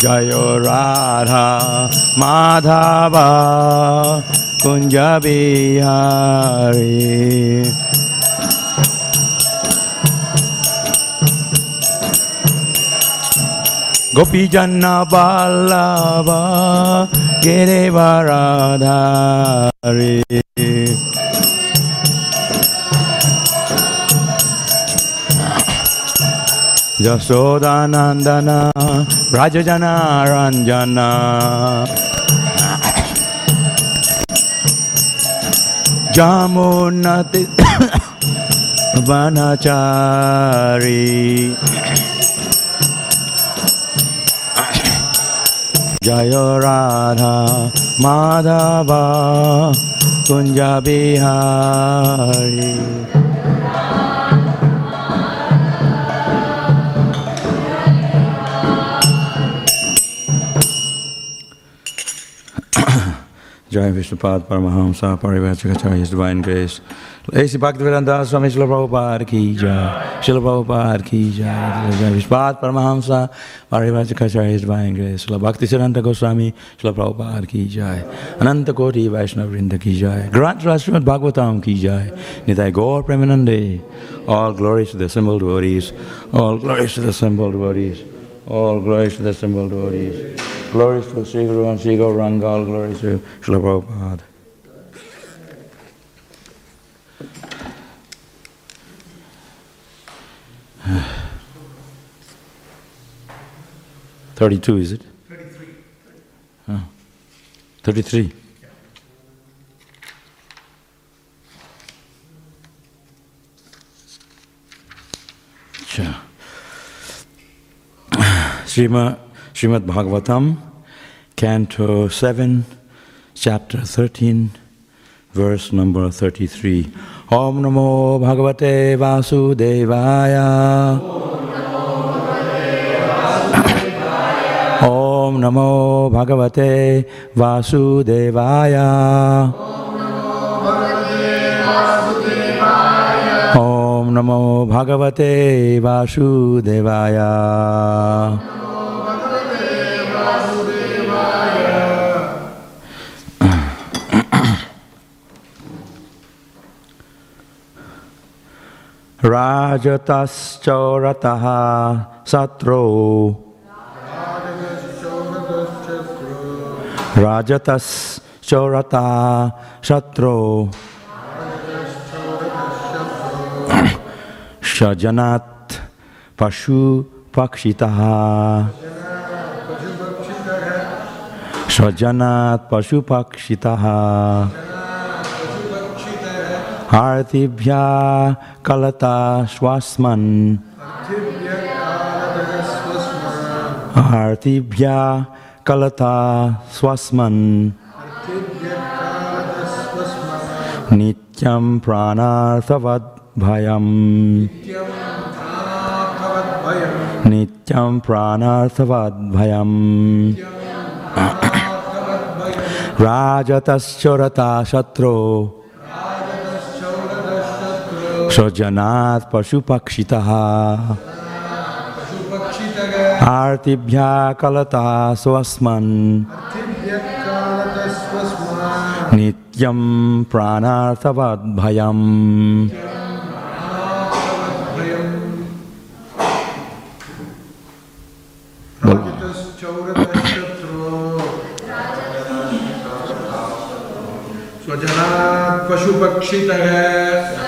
জয় রাধা মাধাবা কুঞ্জ গোপী জন্ন বাল্লাবা গেরে বারাধারে यशोदानन्दना व्रजजना जनारंजन जामुन्नति वनचारी जय Radha Madhava Bihari Jai Vishnupad Paramahamsa Parivachakacharya His Divine Grace. Lacy Bhaktivedanta Swami Srila Prabhupada Ki Jai. Srila Prabhupada Ki Jai. Jai Vishnupad Paramahamsa Parivachakacharya His Divine Grace. Srila Bhaktivedanta Goswami Srila Prabhupada Ki Jai. Ananta Koti Vaishnava Vrinda Ki Jai. Grant Srimad Bhagavatam Ki Jai. Nitai Gaur Premanande. All glories to the symbol devotees. All glories to the symbol devotees. All glories to the symbol devotees. Glories to Sri Gauranga, all glories to Srila Prabhupada. Thirty-two, is it? Thirty-three. Oh. Thirty-three. Sure. Srimad, Srimad Bhagavatam, Canto 7, Chapter 13, verse number 33. Om Namo Bhagavate Vasudevaya. Om Namo Bhagavate Vasudevaya. Om Namo Bhagavate Vasudevaya. राजतश्चौरतः शत्रो। राजतश्चौरतः शत्रो। सजनात् पशुपक्षितः। स्वजनात् पशुपक्षितः। आरतिभ्या कलता श्वास्मन् आरतिभ्या कलता स्वस्मन् नित्यं प्राणार्थवद्भयम्। नित्यं प्राणार्थवद्भयम्। राजतश्चोरता शत्रो स्वजनात् पशुपक्षितः। आर्तिभ्या कलता स्वस्मन्। नित्यं प्राणार्थवद्भयम्। स्वजनात् पशुपक्षितः। अर्थिभ्यः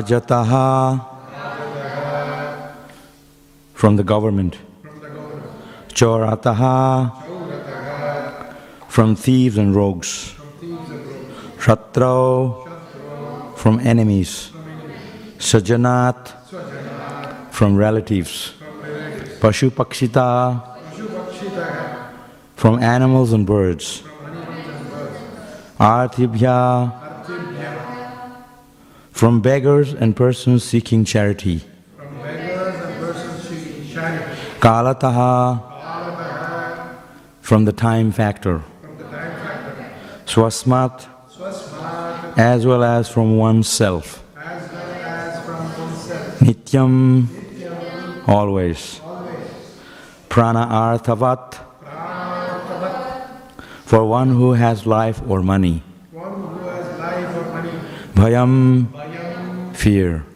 Rajataha from the government. Chorataha from thieves and rogues. Shatro from enemies. Sajanat from relatives. Pashupakshita from animals and birds. Arthibhya from beggars and persons seeking charity. From beggars and persons seeking charity. Kalataha from the time factor. From the time factor. Swasmat Swasmat as well as from oneself. as well as from oneself. Nityam always. Prana arthavat for one who has life or money. One who has life or money. Bhayam fear.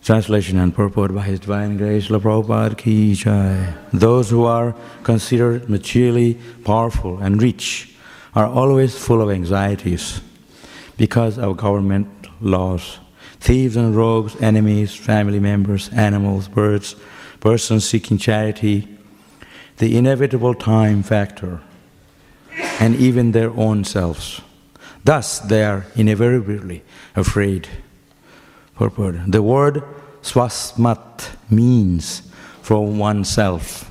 Translation and purport by His Divine Grace, La Prabhupada Ki Jai. Those who are considered materially powerful and rich are always full of anxieties because of government laws. Thieves and rogues, enemies, family members, animals, birds, persons seeking charity, the inevitable time factor, and even their own selves. Thus, they are inevitably afraid. The word swasmat means for oneself.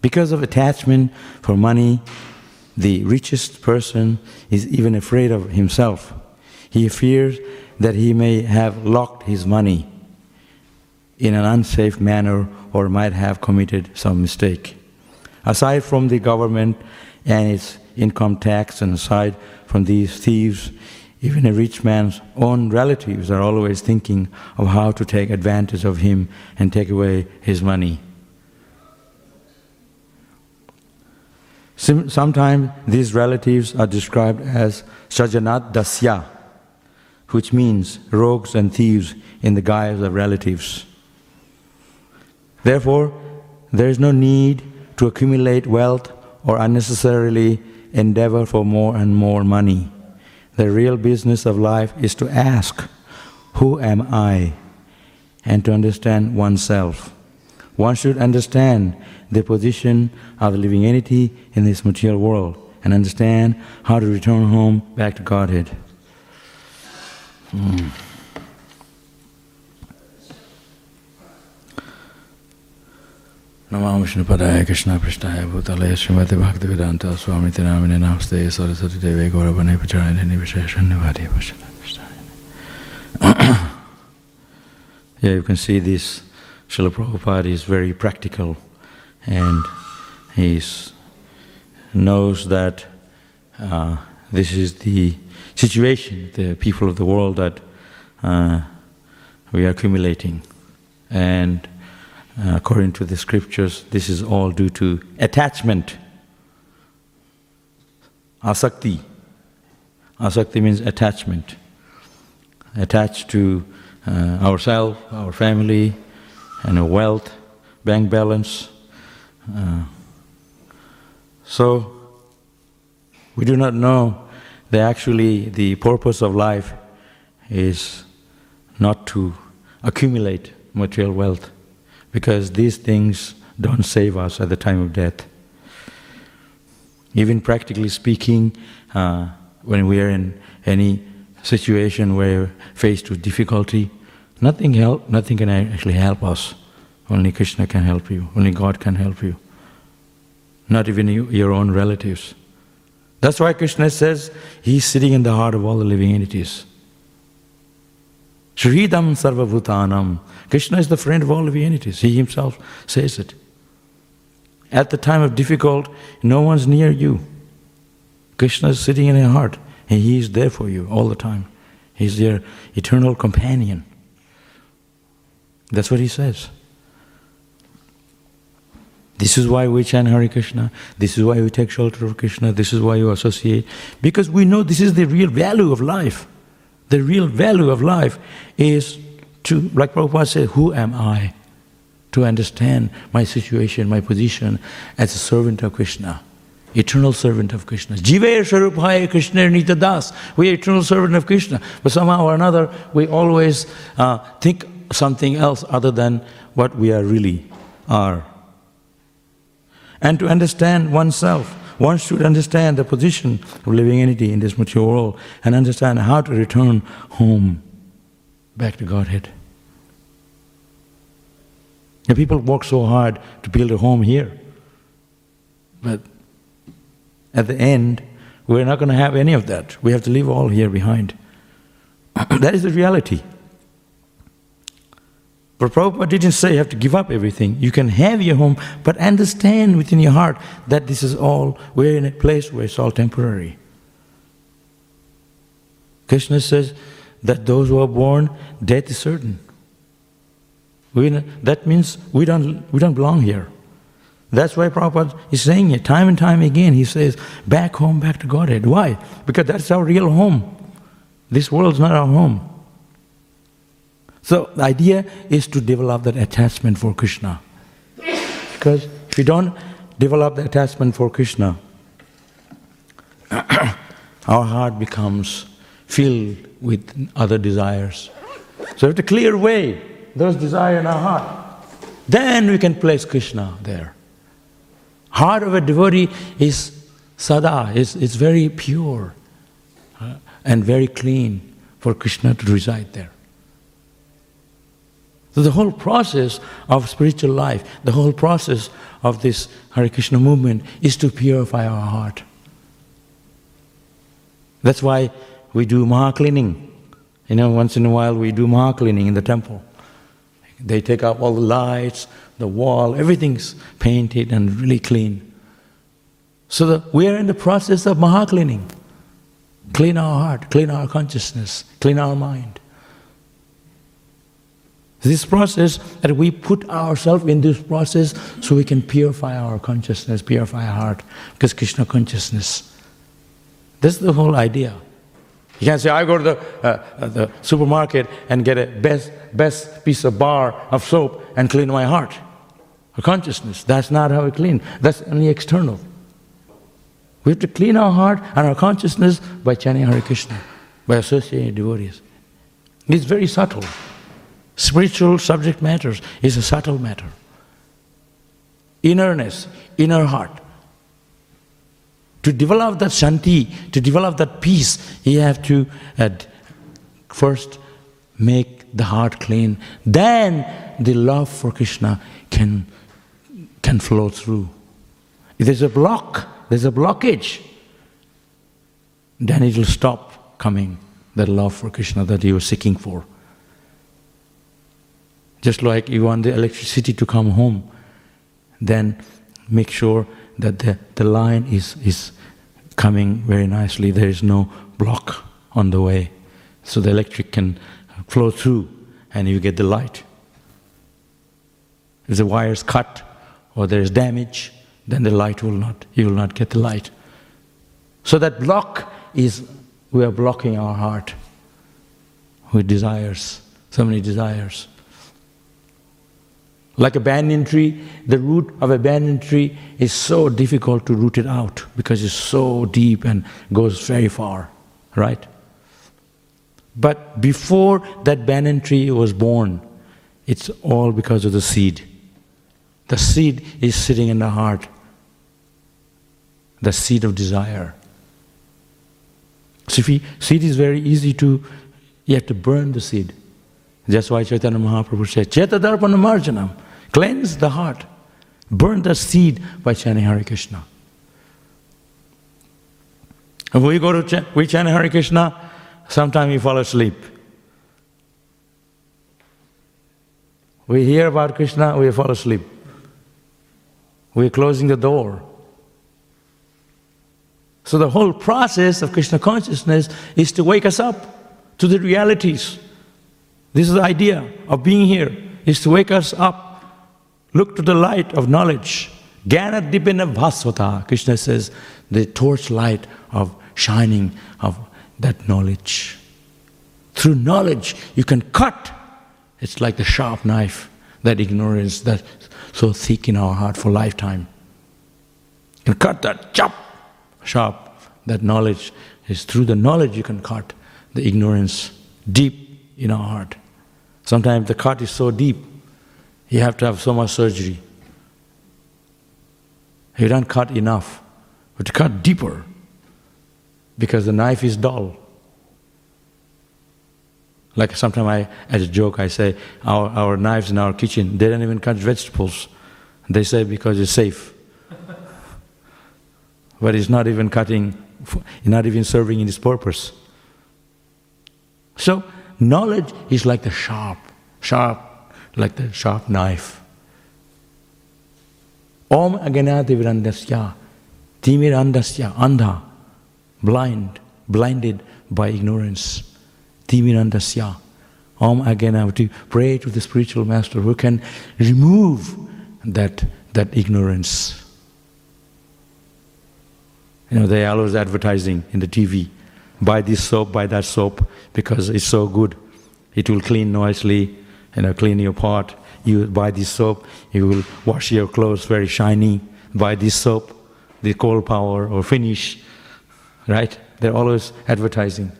Because of attachment for money, the richest person is even afraid of himself. He fears that he may have locked his money in an unsafe manner or might have committed some mistake. Aside from the government and its income tax, and aside from these thieves, even a rich man's own relatives are always thinking of how to take advantage of him and take away his money. Sometimes these relatives are described as Sajanat Dasya, which means rogues and thieves in the guise of relatives. Therefore, there is no need to accumulate wealth or unnecessarily endeavor for more and more money. The real business of life is to ask, Who am I? and to understand oneself. One should understand the position of the living entity in this material world and understand how to return home back to Godhead. Hmm. Krishna Srimati Bhakti Vedanta Namaste Gauravane Yeah, you can see this Srila Prabhupada is very practical and he knows that uh, this is the situation, the people of the world that uh, we are accumulating. And according to the scriptures, this is all due to attachment. Asakti. Asakti means attachment. Attached to uh, ourselves, our family, and our wealth, bank balance. Uh, so, we do not know that actually the purpose of life is not to accumulate material wealth because these things don't save us at the time of death. Even practically speaking, uh, when we are in any situation where faced with difficulty, nothing help, nothing can actually help us. Only Krishna can help you. Only God can help you. Not even you, your own relatives. That's why Krishna says He's sitting in the heart of all the living entities. Suhridam Sarvabhutanam. Krishna is the friend of all living entities. He himself says it. At the time of difficult, no one's near you. Krishna is sitting in your heart, and He is there for you all the time. He's your eternal companion. That's what he says. This is why we chant Hare Krishna. This is why we take shelter of Krishna. This is why you associate. Because we know this is the real value of life. The real value of life is to, like Prabhupada said, who am I? To understand my situation, my position as a servant of Krishna, eternal servant of Krishna. Jive Sharupaya Krishna Nita Das. We are eternal servant of Krishna. But somehow or another, we always uh, think something else other than what we are really are. And to understand oneself, one should understand the position of living entity in this mature world and understand how to return home back to Godhead. And people work so hard to build a home here. But at the end, we're not going to have any of that. We have to leave all here behind. that is the reality. But Prabhupada didn't say you have to give up everything. You can have your home, but understand within your heart that this is all, we're in a place where it's all temporary. Krishna says that those who are born, death is certain. We, that means we don't, we don't belong here. That's why Prabhupada is saying it time and time again. He says, back home, back to Godhead. Why? Because that's our real home. This world's not our home. So the idea is to develop that attachment for Krishna. Because if you don't develop the attachment for Krishna, our heart becomes filled with other desires. So we have to clear away those desires in our heart. Then we can place Krishna there. Heart of a devotee is sada, is, is very pure uh, and very clean for Krishna to reside there. So the whole process of spiritual life, the whole process of this Hare Krishna movement is to purify our heart. That's why we do Maha cleaning. You know, once in a while we do Maha cleaning in the temple. They take out all the lights, the wall, everything's painted and really clean. So that we are in the process of Maha cleaning. Clean our heart, clean our consciousness, clean our mind. This process that we put ourselves in this process so we can purify our consciousness, purify our heart, because Krishna consciousness. That's the whole idea. You can't say, I go to the, uh, uh, the supermarket and get a best, best piece of bar of soap and clean my heart. Consciousness. That's not how we clean. That's only external. We have to clean our heart and our consciousness by chanting Hare Krishna, by associating devotees. It's very subtle. Spiritual subject matters is a subtle matter. Innerness, inner heart. To develop that shanti, to develop that peace, you have to uh, first make the heart clean. Then the love for Krishna can, can flow through. If there's a block, there's a blockage, then it will stop coming, that love for Krishna that you are seeking for. Just like you want the electricity to come home, then make sure that the, the line is, is coming very nicely. There is no block on the way. So the electric can flow through and you get the light. If the wire is cut or there is damage, then the light will not, you will not get the light. So that block is, we are blocking our heart with desires, so many desires. Like a banyan tree, the root of a banyan tree is so difficult to root it out because it's so deep and goes very far, right? But before that banyan tree was born, it's all because of the seed. The seed is sitting in the heart, the seed of desire. So, if we, seed is very easy to, you have to burn the seed. That's why Chaitanya Mahaprabhu said, Cheta Darpana Marjanam. Cleanse the heart. Burn the seed by chanting Hare Krishna. If we go to ch- we chant Hare Krishna, sometimes we fall asleep. We hear about Krishna, we fall asleep. We're closing the door. So the whole process of Krishna consciousness is to wake us up, to the realities. This is the idea of being here, is to wake us up, look to the light of knowledge. Jnana dipena bhasvata, Krishna says, the torchlight of shining of that knowledge. Through knowledge, you can cut. It's like the sharp knife, that ignorance that's so thick in our heart for lifetime. You can cut that, chop, sharp. That knowledge is through the knowledge you can cut the ignorance deep in our heart. Sometimes the cut is so deep, you have to have so much surgery. You don't cut enough, but to cut deeper because the knife is dull. Like sometimes I, as a joke, I say, our, our knives in our kitchen, they don't even cut vegetables. They say because it's safe. but it's not even cutting, not even serving in its purpose. So, knowledge is like the sharp, sharp, like the sharp knife. Om aganati virandasya, timirandasya, andha, blind, blinded by ignorance. Timirandasya. Om Agena, to pray to the spiritual master who can remove that, that ignorance. You know, they always advertising in the TV buy this soap, buy that soap, because it's so good. It will clean nicely, you know, clean your pot. You buy this soap, you will wash your clothes very shiny. Buy this soap, the coal power or finish, right? They're always advertising.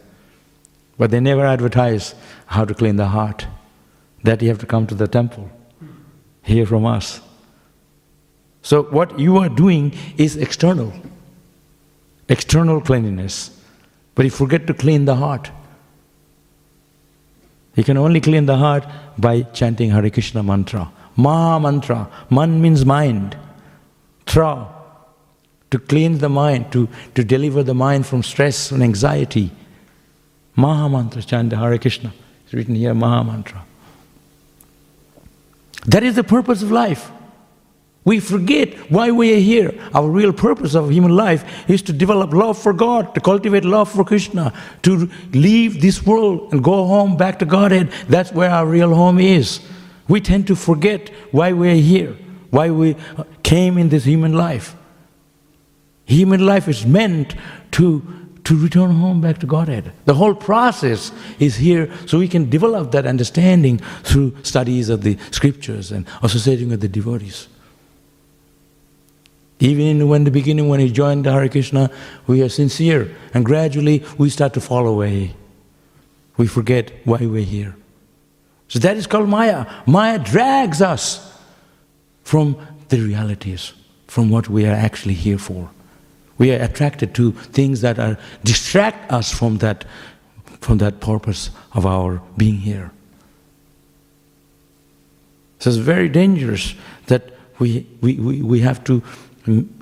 But they never advertise how to clean the heart. That you have to come to the temple, hear from us. So, what you are doing is external, external cleanliness. But you forget to clean the heart. You can only clean the heart by chanting Hare Krishna mantra. Maha mantra. Man means mind. Tra. To cleanse the mind, to, to deliver the mind from stress and anxiety. Maha mantra, chant Hare Krishna. It's written here, Maha mantra. That is the purpose of life. We forget why we are here. Our real purpose of human life is to develop love for God, to cultivate love for Krishna, to leave this world and go home back to Godhead. That's where our real home is. We tend to forget why we are here, why we uh, came in this human life. Human life is meant to, to return home back to Godhead. The whole process is here so we can develop that understanding through studies of the scriptures and associating with the devotees. Even in when the beginning, when he joined Hare Krishna, we are sincere, and gradually we start to fall away. We forget why we're here. So that is called Maya. Maya drags us from the realities, from what we are actually here for. We are attracted to things that are distract us from that, from that purpose of our being here. So it's very dangerous that we, we, we, we have to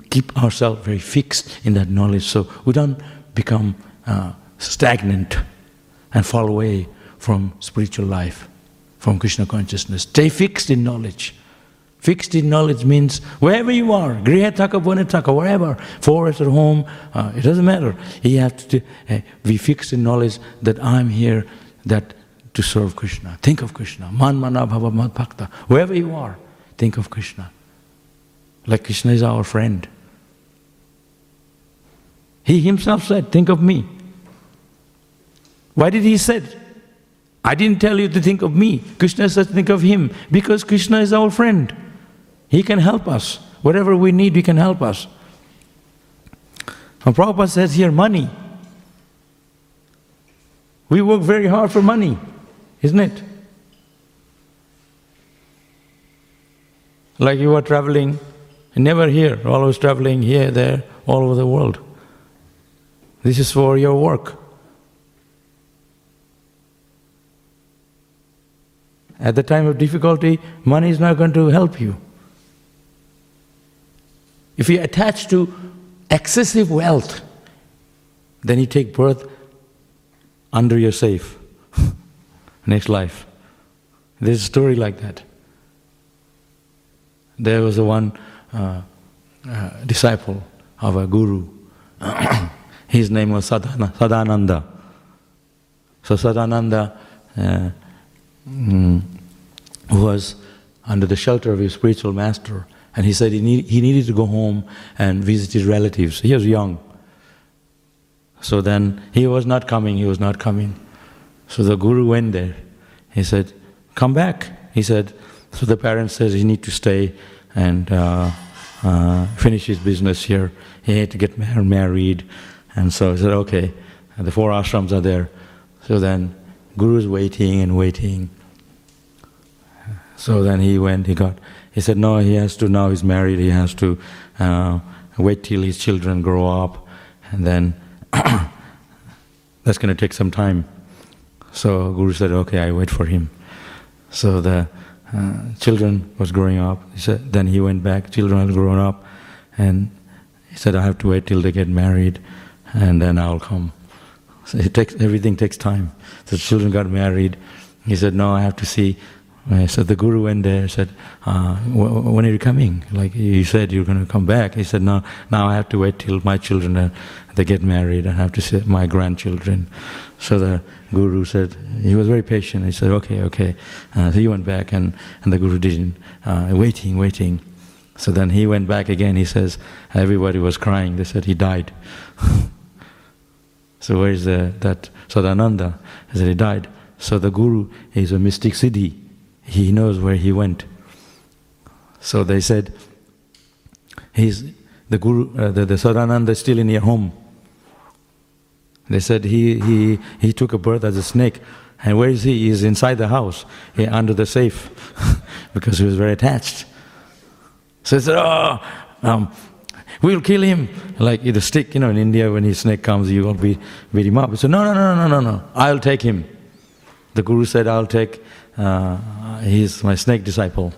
keep ourselves very fixed in that knowledge so we don't become uh, stagnant and fall away from spiritual life, from Krishna consciousness. Stay fixed in knowledge. Fixed in knowledge means wherever you are, grihataka, bonataka, wherever, forest or home, uh, it doesn't matter. You have to uh, be fixed in knowledge that I'm here that to serve Krishna. Think of Krishna. Man mana bhava. Wherever you are, think of Krishna. Like Krishna is our friend. He himself said, Think of me. Why did he say? I didn't tell you to think of me. Krishna said, Think of him. Because Krishna is our friend. He can help us. Whatever we need, he can help us. And Prabhupada says here, money. We work very hard for money, isn't it? Like you are traveling Never here, always traveling here, there, all over the world. This is for your work. At the time of difficulty, money is not going to help you. If you attach to excessive wealth, then you take birth under your safe. Next life. There's a story like that. There was a one uh, uh, disciple of a guru. His name was Sadhana, Sadananda. So Sadananda uh, mm, was under the shelter of his spiritual master, and he said he, need, he needed to go home and visit his relatives. He was young. So then he was not coming, he was not coming. So the guru went there. He said, Come back. He said, So the parents said he need to stay and uh, uh, finish his business here. He had to get married. And so he said, Okay. The four ashrams are there. So then Guru is waiting and waiting. So then he went, he got, he said, no, he has to, now he's married, he has to uh, wait till his children grow up, and then that's going to take some time. So Guru said, okay, I wait for him. So the uh, children was growing up. He said, then he went back, children had grown up, and he said, I have to wait till they get married, and then I'll come. So it takes, everything takes time. The children got married. He said, no, I have to see so the guru went there said, uh, when are you coming? Like you said you're going to come back. He said, no, now I have to wait till my children uh, they get married. I have to see my grandchildren. So the guru said, he was very patient. He said, okay, okay. Uh, so he went back and, and the guru didn't, uh, waiting, waiting. So then he went back again. He says, everybody was crying. They said he died. so where is the, that Sadananda? He said he died. So the guru is a mystic siddhi he knows where he went. So they said, he's the Guru, uh, the, the Sadananda is still in your home. They said he, he, he took a birth as a snake. And where is he? He's inside the house, he, under the safe, because he was very attached. So they said, oh, um, we'll kill him. Like the stick, you know, in India, when his snake comes, you will beat, beat him up. He said, no, no, no, no, no, no, I'll take him. The Guru said, I'll take uh, he's my snake disciple.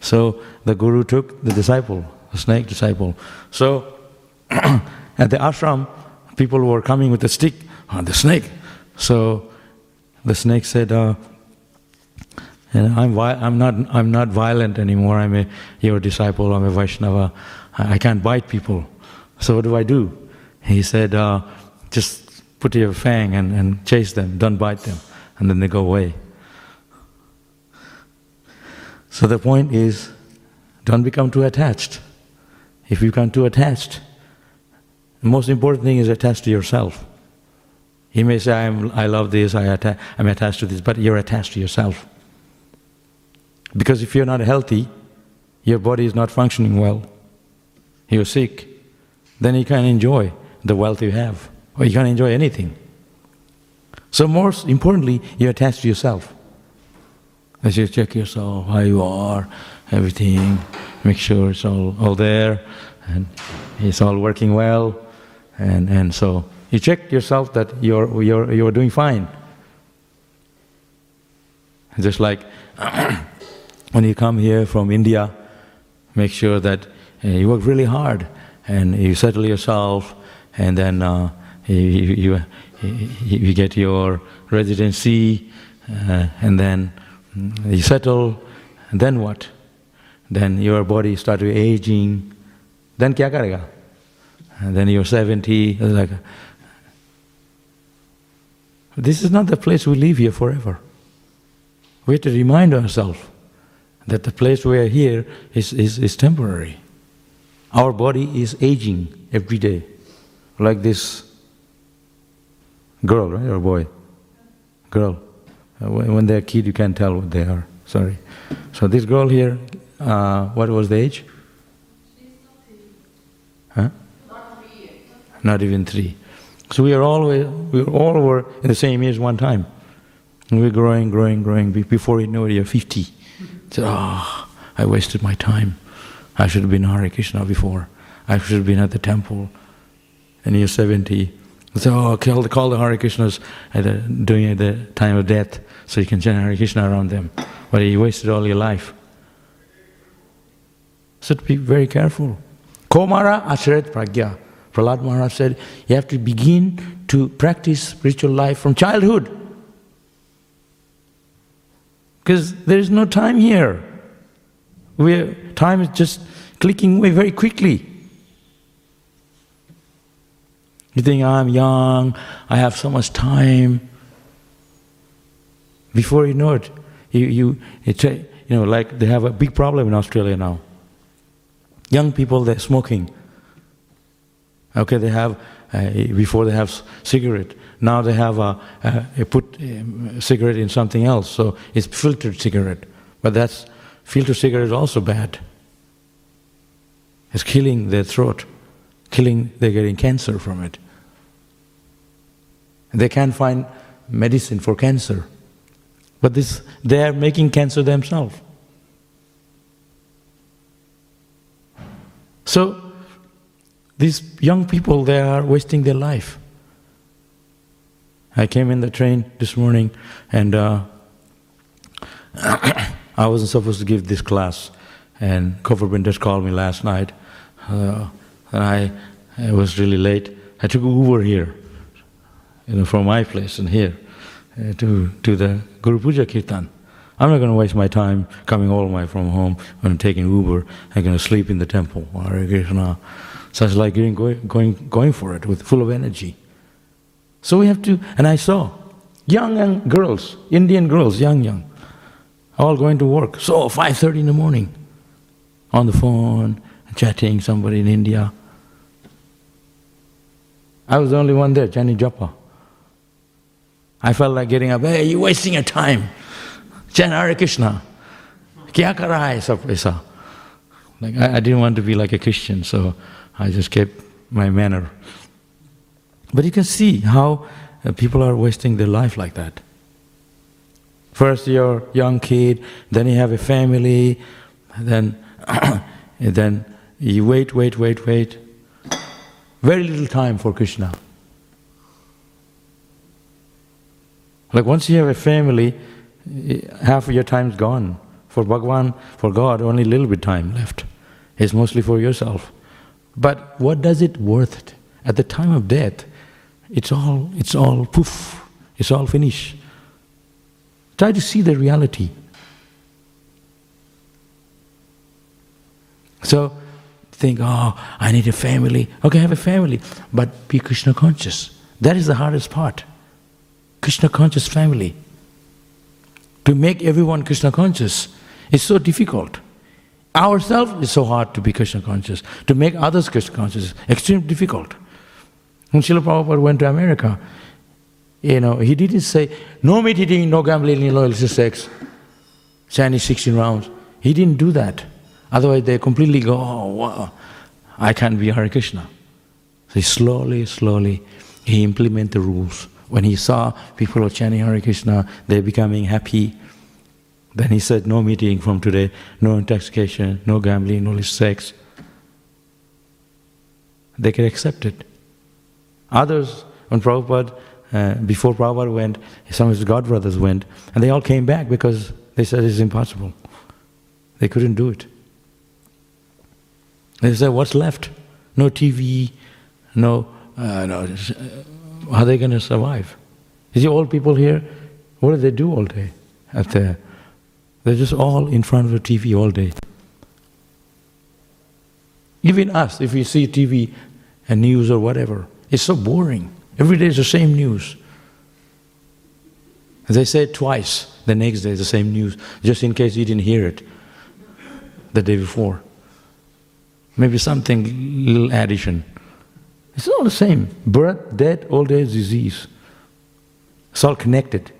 So the guru took the disciple, the snake disciple. So at the ashram, people were coming with a stick on the snake. So the snake said, uh, I'm, I'm, not, I'm not violent anymore. I'm a, your disciple. I'm a Vaishnava. I, I can't bite people. So what do I do? He said, uh, just put your fang and, and chase them. Don't bite them and then they go away. So the point is, don't become too attached. If you become too attached, the most important thing is attached to yourself. You may say, I'm, I love this, I atta- I'm attached to this, but you're attached to yourself. Because if you're not healthy, your body is not functioning well, you're sick, then you can't enjoy the wealth you have, or you can't enjoy anything. So, most importantly, you're attached to yourself. As you check yourself, how you are, everything, make sure it's all, all there and it's all working well. And, and so you check yourself that you're, you're, you're doing fine. Just like when you come here from India, make sure that uh, you work really hard and you settle yourself and then uh, you, you, you get your residency, uh, and then you settle, then what? Then your body starts aging. Then kya karega? And then you're 70. Like, this is not the place we live here forever. We have to remind ourselves that the place we are here is, is, is temporary. Our body is aging every day, like this Girl, right? Or boy? Girl. Uh, when they're a kid, you can't tell what they are. Sorry. So this girl here, uh, what was the age? Huh? Not even three. So we are all we all were in the same age one time. And we're growing, growing, growing. Before you know it, you're 50. So, oh, I wasted my time. I should have been Hare Krishna before. I should have been at the temple. And you're 70. So oh, call, the, call the Hare Krishnas at the, during the time of death so you can chant Hare Krishna around them. But you wasted all your life. So be very careful. Komara Acharet Pragya. Prahlad Maharaj said, you have to begin to practice spiritual life from childhood. Because there is no time here. We're, time is just clicking away very quickly. You think I'm young, I have so much time. Before you know it, you, you, you know, like they have a big problem in Australia now. Young people, they're smoking. Okay, they have, uh, before they have cigarette, now they have a, a, a put a cigarette in something else, so it's filtered cigarette. But that's, filtered cigarette is also bad. It's killing their throat, killing, they're getting cancer from it. They can't find medicine for cancer. But this, they are making cancer themselves. So, these young people, they are wasting their life. I came in the train this morning and uh, I wasn't supposed to give this class. And Kofar just called me last night. Uh, and I, I was really late. I took Uber here, you know, from my place and here uh, to, to the Guru Puja Kirtan. I'm not going to waste my time coming all the way from home I'm taking Uber. I'm going to sleep in the temple. Hare Krishna. It's like going, going, going for it with full of energy. So we have to, and I saw young, young girls, Indian girls, young, young, all going to work. So 5.30 in the morning, on the phone, chatting somebody in India. I was the only one there, Chani Japa. I felt like getting up, hey, you're wasting your time. Chant Hare Krishna. Kya kara hai? Like, I, I didn't want to be like a Christian, so I just kept my manner. But you can see how uh, people are wasting their life like that. First you're a young kid, then you have a family, then, then you wait, wait, wait, wait. Very little time for Krishna. Like once you have a family, half of your time's gone. For Bhagwan, for God, only a little bit time left. It's mostly for yourself. But what does it worth? At the time of death, it's all, it's all poof, it's all finished. Try to see the reality. So, think, oh, I need a family. Okay, have a family, but be Krishna conscious. That is the hardest part. Krishna conscious family. To make everyone Krishna conscious is so difficult. Ourselves is so hard to be Krishna conscious. To make others Krishna conscious extremely difficult. When Srila Prabhupada went to America, you know, he didn't say, no meat eating, no gambling, no illicit sex, chanting 16 rounds. He didn't do that. Otherwise they completely go, oh, wow, I can't be Hare Krishna. So slowly, slowly, he implement the rules. When he saw people are chanting Hare Krishna, they're becoming happy. Then he said, no meeting from today, no intoxication, no gambling, no sex. They can accept it. Others, when Prabhupada, uh, before Prabhupada went, some of his god brothers went, and they all came back because they said it's impossible. They couldn't do it. They said, what's left? No TV, no, uh, no how are they going to survive? You see, old people here, what do they do all day? At the, they're just all in front of the TV all day. Even us, if we see TV and news or whatever, it's so boring. Every day is the same news. They say it twice, the next day the same news, just in case you didn't hear it the day before. Maybe something, little addition. It's all the same. Birth, death, old age, disease. It's all connected.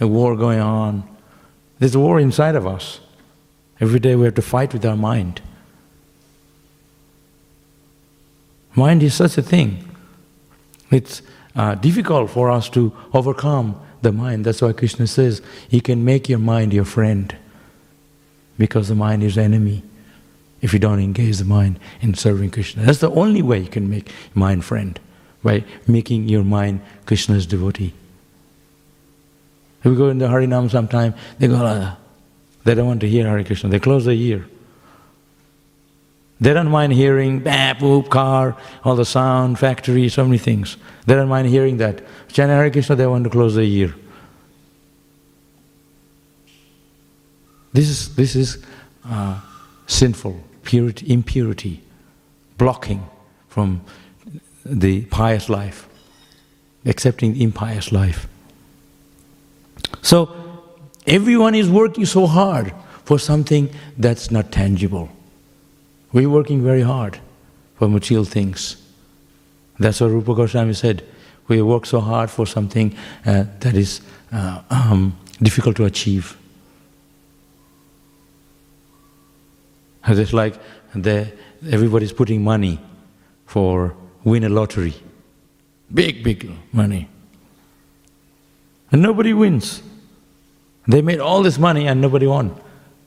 A war going on. There's a war inside of us. Every day we have to fight with our mind. Mind is such a thing. It's uh, difficult for us to overcome the mind. That's why Krishna says, you can make your mind your friend because the mind is enemy if you don't engage the mind in serving Krishna. That's the only way you can make mind friend, by making your mind Krishna's devotee. If we go in the Harinam sometime, they go, ah, they don't want to hear Hare Krishna, they close the ear. They don't mind hearing bap, whoop, car, all the sound, factory, so many things. They don't mind hearing that. Chant Hare Krishna, they want to close the ear. This is, this is uh, sinful, purity, impurity, blocking from the pious life, accepting the impious life. So everyone is working so hard for something that's not tangible. We're working very hard for material things. That's what Rupa Goswami said. We work so hard for something uh, that is uh, um, difficult to achieve. It's like the, everybody's putting money for win a lottery. Big, big money. And nobody wins. They made all this money and nobody won.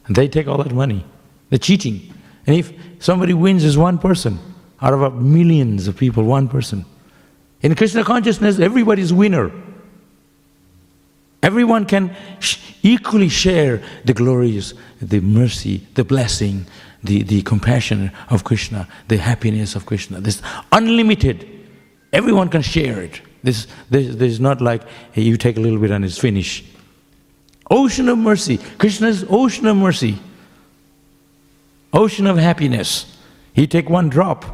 They take all that money. They're cheating. And if somebody wins as one person, out of millions of people, one person. In Krishna consciousness, everybody is winner. Everyone can equally share the glories, the mercy, the blessing, the, the compassion of Krishna, the happiness of Krishna. This unlimited. Everyone can share it. This, this, this is not like hey, you take a little bit and it's finished. Ocean of mercy. Krishna's ocean of mercy. Ocean of happiness. He take one drop.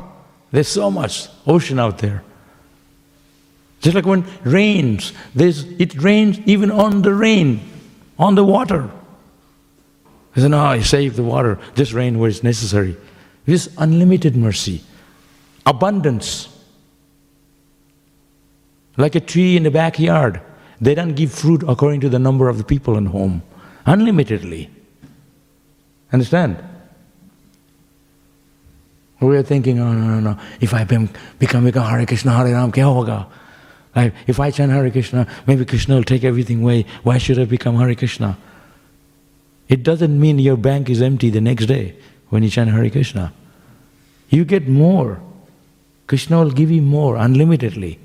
There's so much ocean out there. Just like when rains, there's, it rains even on the rain, on the water. He said, no, I save the water, just rain where it's necessary. This unlimited mercy, abundance. Like a tree in the backyard. They don't give fruit according to the number of the people in home, unlimitedly. Understand? We are thinking, oh, no, no, no. If I become, become Hare Krishna, Hare Ram, kya? Like, if I chant Hare Krishna, maybe Krishna will take everything away. Why should I become Hare Krishna? It doesn't mean your bank is empty the next day when you chant Hare Krishna. You get more. Krishna will give you more unlimitedly.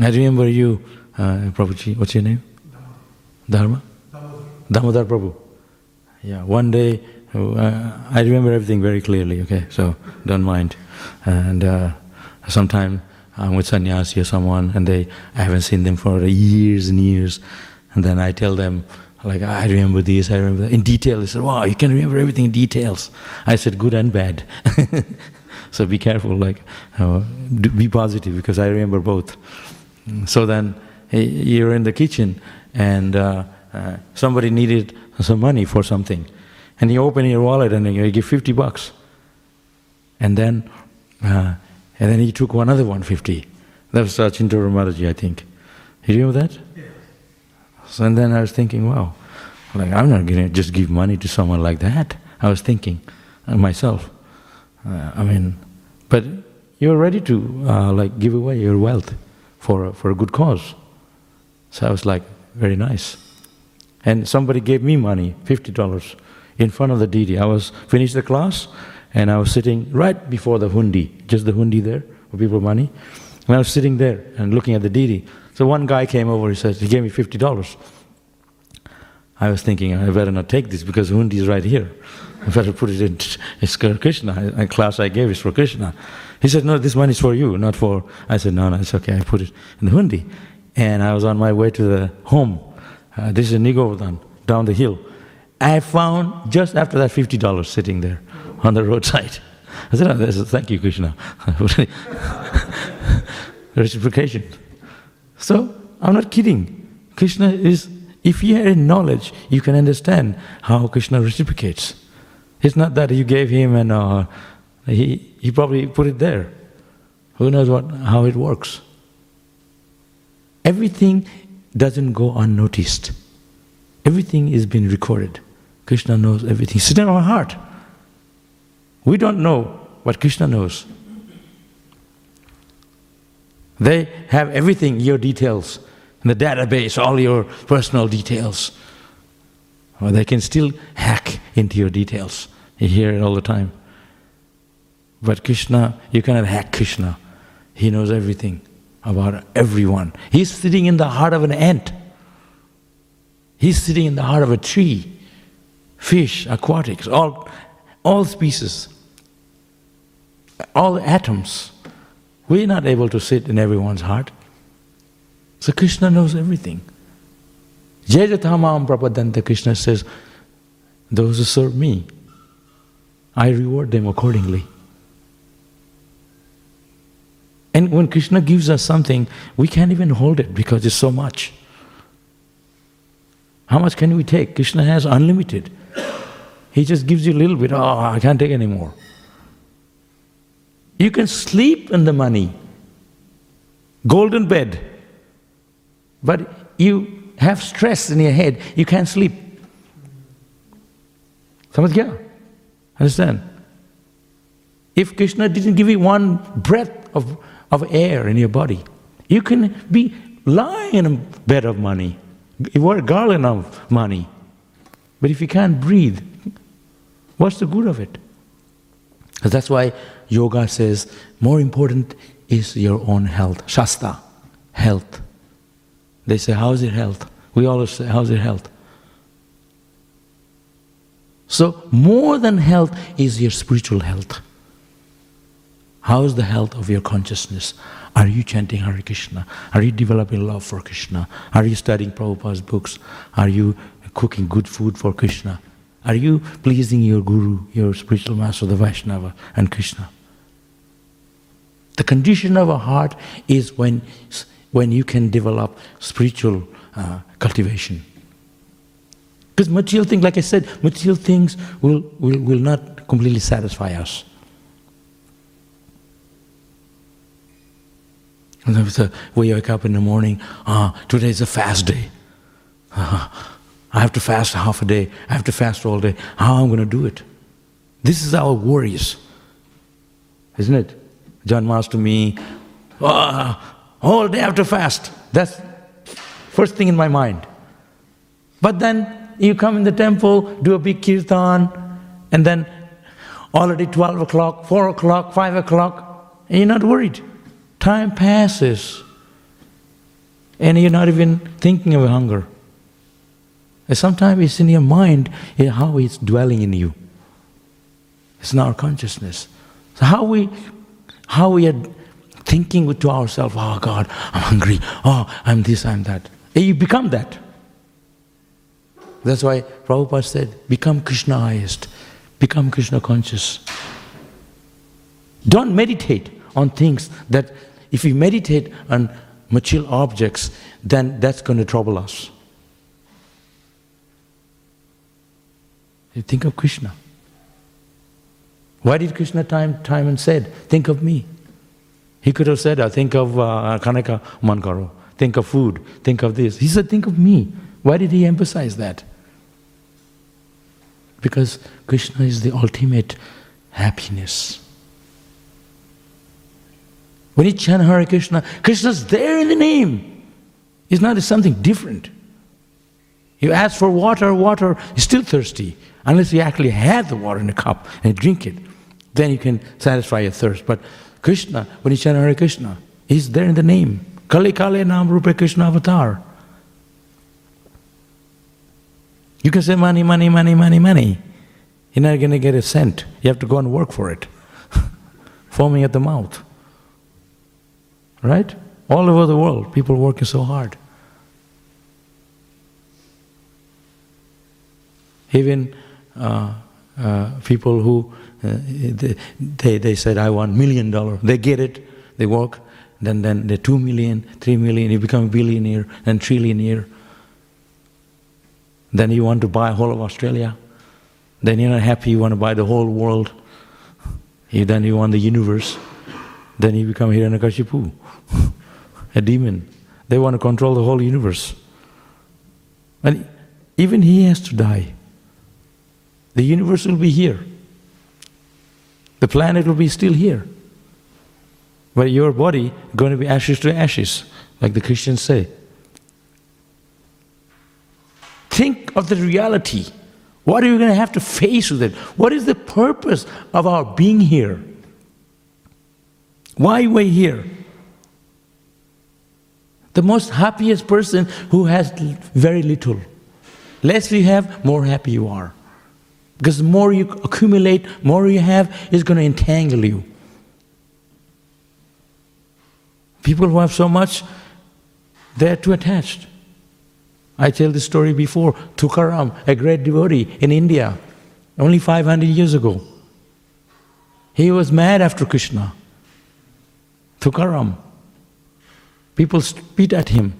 I remember you, uh, Prabhuji, what's your name? Dharma? Damodar Prabhu. Yeah, one day, uh, I remember everything very clearly, okay, so don't mind. And uh, sometime I'm with sannyasi or someone, and they, I haven't seen them for years and years, and then I tell them, like, I remember this, I remember that. In detail, they said, wow, you can remember everything in details. I said, good and bad. so be careful, like, uh, be positive, because I remember both. So then you're in the kitchen and uh, uh, somebody needed some money for something. And you open your wallet and you give 50 bucks. And then, uh, and then he took another 150. That was Chintura Mataji, I think. You remember that? So and then I was thinking, wow, like I'm not going to just give money to someone like that. I was thinking uh, myself. Uh, I mean, but you're ready to uh, like give away your wealth for a, for a good cause. So I was like, very nice. And somebody gave me money, fifty dollars, in front of the deity. I was finished the class, and I was sitting right before the hundi, just the hundi there for people money. And I was sitting there and looking at the deity. So one guy came over. He said he gave me fifty dollars. I was thinking I better not take this because hundi is right here. I better put it in it's for Krishna. A class I gave is for Krishna. He said, No, this money is for you, not for. I said, No, no, it's okay. I put it in the hundi. And I was on my way to the home. Uh, this is New Govardhan, down the hill. I found just after that $50 sitting there on the roadside. I said, oh, Thank you, Krishna. Reciprocation. So, I'm not kidding. Krishna is, if you have knowledge, you can understand how Krishna reciprocates. It's not that you gave him and uh, he, he probably put it there. Who knows what, how it works? Everything doesn't go unnoticed. Everything is being recorded. Krishna knows everything. It's in our heart. We don't know what Krishna knows. They have everything, your details, in the database, all your personal details. Or they can still hack into your details. You hear it all the time. But Krishna, you cannot hack Krishna. He knows everything about everyone. He's sitting in the heart of an ant. He's sitting in the heart of a tree, fish, aquatics, all, all species, all atoms. We're not able to sit in everyone's heart. So Krishna knows everything. Jajatamam Prapadanta Krishna says, those who serve me, I reward them accordingly. And when Krishna gives us something, we can't even hold it because it's so much. How much can we take? Krishna has unlimited. He just gives you a little bit, oh, I can't take anymore. You can sleep in the money, golden bed, but you have stress in your head, you can't sleep. Samajh yeah, Understand? If Krishna didn't give you one breath of, of air in your body, you can be lying in a bed of money, you wear a garland of money. But if you can't breathe, what's the good of it? Because That's why yoga says more important is your own health. Shasta, health. They say, How's your health? We always say, How's your health? So, more than health is your spiritual health. How is the health of your consciousness? Are you chanting Hare Krishna? Are you developing love for Krishna? Are you studying Prabhupada's books? Are you cooking good food for Krishna? Are you pleasing your Guru, your spiritual master, the Vaishnava, and Krishna? The condition of a heart is when, when you can develop spiritual uh, cultivation. Because material things, like I said, material things will, will, will not completely satisfy us. And we wake up in the morning, ah, today is a fast day. Uh, I have to fast half a day, I have to fast all day. How am I going to do it? This is our worries, isn't it? Janmashtami, ah, all day after fast. That's first thing in my mind. But then you come in the temple, do a big kirtan, and then already 12 o'clock, 4 o'clock, 5 o'clock, and you're not worried. Time passes, and you're not even thinking of hunger. Sometimes it's in your mind how it's dwelling in you. It's in our consciousness. So how we, how we are thinking to ourselves, oh God, I'm hungry, oh, I'm this, I'm that. And you become that. That's why Prabhupada said, become Krishnaized, become Krishna conscious. Don't meditate on things that if we meditate on material objects, then that's going to trouble us. You think of Krishna. Why did Krishna time, time and said, think of me? He could have said, I think of uh, Kanaka Mankaro, think of food, think of this. He said, think of me. Why did he emphasize that? Because Krishna is the ultimate happiness. When you chant Hare Krishna, Krishna's there in the name. It's not something different. You ask for water, water, you're still thirsty. Unless you actually have the water in a cup and drink it, then you can satisfy your thirst. But Krishna, when you chant Hare Krishna, He's there in the name. Kali Kale Nam Rupa Krishna Avatar. You can say money, money, money, money, money. You're not going to get a cent. You have to go and work for it. Foaming at the mouth. Right? All over the world, people working so hard. Even uh, people who uh, they, they said, I want million dollar. They get it, they work, then then they two million, three million, you become billionaire, and trillionaire. Then you want to buy whole of Australia. Then you're not happy, you want to buy the whole world. You, then you want the universe. Then you become Hiranyakashipu. a demon. They want to control the whole universe. And even he has to die. The universe will be here. The planet will be still here. But your body going to be ashes to ashes, like the Christians say. Think of the reality. What are you going to have to face with it? What is the purpose of our being here? Why we're here? The most happiest person who has very little. Less you have, more happy you are. Because the more you accumulate, more you have, is going to entangle you. People who have so much, they're too attached. I tell this story before. Tukaram, a great devotee in India, only 500 years ago. He was mad after Krishna. Tukaram. People spit at him,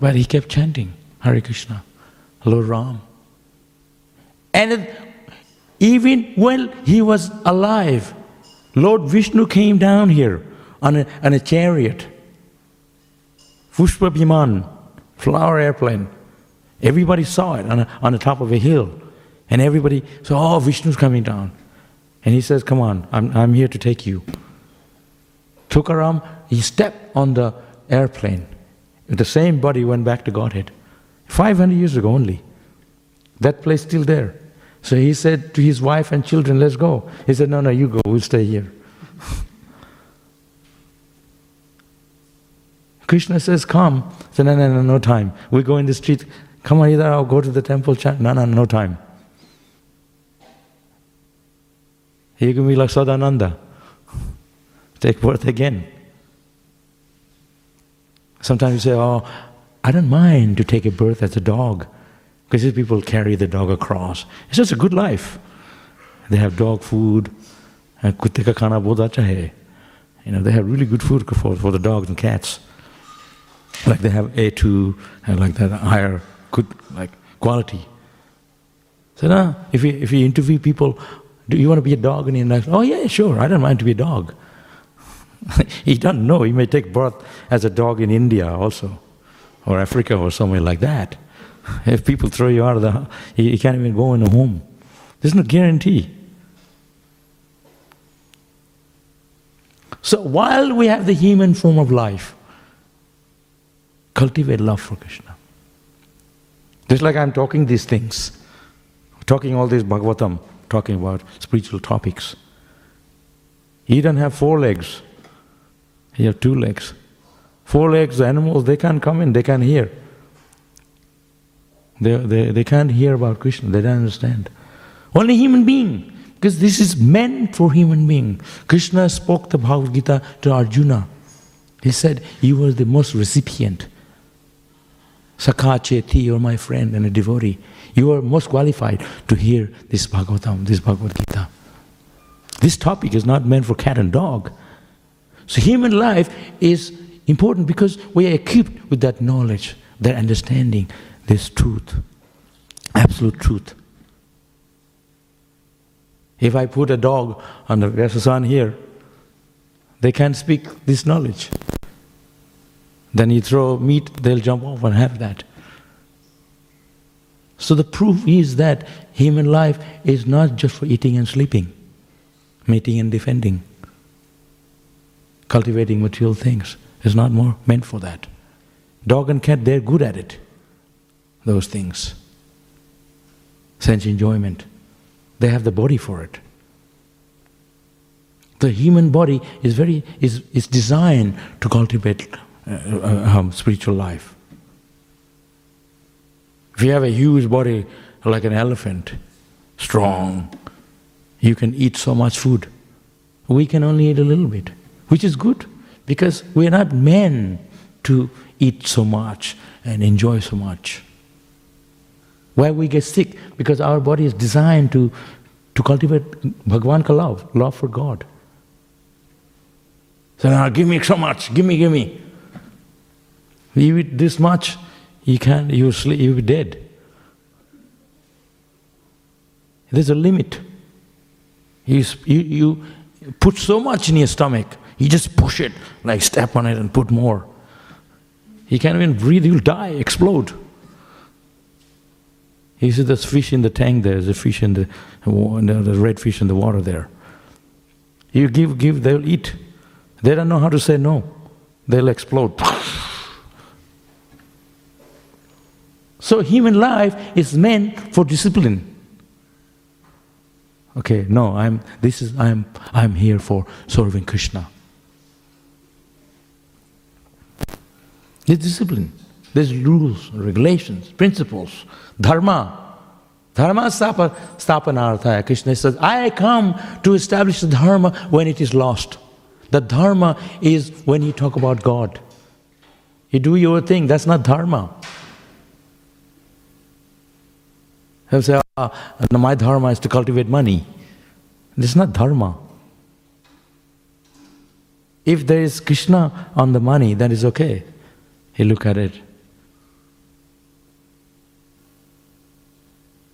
but he kept chanting Hare Krishna, Lord Ram. And even when he was alive, Lord Vishnu came down here on a, on a chariot, Pushpa Biman, flower airplane. Everybody saw it on, a, on the top of a hill. And everybody saw, oh, Vishnu's coming down. And he says, Come on, I'm, I'm here to take you. Tukaram, he stepped on the airplane. The same body went back to Godhead. 500 years ago only. That place still there. So he said to his wife and children, Let's go. He said, No, no, you go, we'll stay here. Krishna says, Come. He said, No, no, no, no time. We go in the street. Come on, either I'll go to the temple. No, no, no time. You can be like Sadananda. Take birth again. Sometimes you say, Oh, I don't mind to take a birth as a dog. Because these people carry the dog across. It's just a good life. They have dog food. Uh, Ka hai. You know, they have really good food for, for the dogs and cats. Like they have A2 and uh, like that higher good like quality. So now, if you if you interview people, do you want to be a dog? And you're like, oh yeah, sure, I don't mind to be a dog. he doesn't know. He may take birth as a dog in India also, or Africa or somewhere like that. If people throw you out of the, house, you can't even go in a home. There's no guarantee. So while we have the human form of life, cultivate love for Krishna. Just like I'm talking these things, talking all this Bhagavatam, talking about spiritual topics. He doesn't have four legs. He has two legs. Four legs, animals, they can't come in, they can't hear. They, they, they can't hear about Krishna, they don't understand. Only human being, because this is meant for human being. Krishna spoke the Bhagavad Gita to Arjuna. He said, You are the most recipient. Sakha Cheti, you're my friend and a devotee. You are most qualified to hear this Bhagavatam, this Bhagavad Gita. This topic is not meant for cat and dog. So human life is important because we are equipped with that knowledge, that understanding, this truth, absolute truth. If I put a dog on the Vyasasan here, they can't speak this knowledge. Then you throw meat, they'll jump off and have that. So the proof is that human life is not just for eating and sleeping, mating and defending. Cultivating material things is not more meant for that. Dog and cat, they're good at it, those things. Sense enjoyment. They have the body for it. The human body is very is, is designed to cultivate uh, uh, um, spiritual life. If you have a huge body like an elephant, strong, you can eat so much food. We can only eat a little bit, which is good because we're not meant to eat so much and enjoy so much. Why we get sick? Because our body is designed to, to cultivate Bhagwan ka love, love for God. So now give me so much, give me, give me. You eat this much, you can't, you sleep, you'll be dead. There's a limit. You, you, you put so much in your stomach, you just push it, like step on it and put more. You can't even breathe, you'll die, explode. You see There's fish in the tank there, there's a fish in the, the red fish in the water there. You give, give, they'll eat. They don't know how to say no. They'll explode. So human life is meant for discipline. Okay, no, I'm this is I'm I'm here for serving Krishna. There's discipline. There's rules, regulations, principles, dharma. Dharma stapanartha. Krishna says, I come to establish the dharma when it is lost. The dharma is when you talk about God. You do your thing, that's not dharma. He'll say, ah, my dharma is to cultivate money. This is not dharma. If there is Krishna on the money, that is okay. He look at it.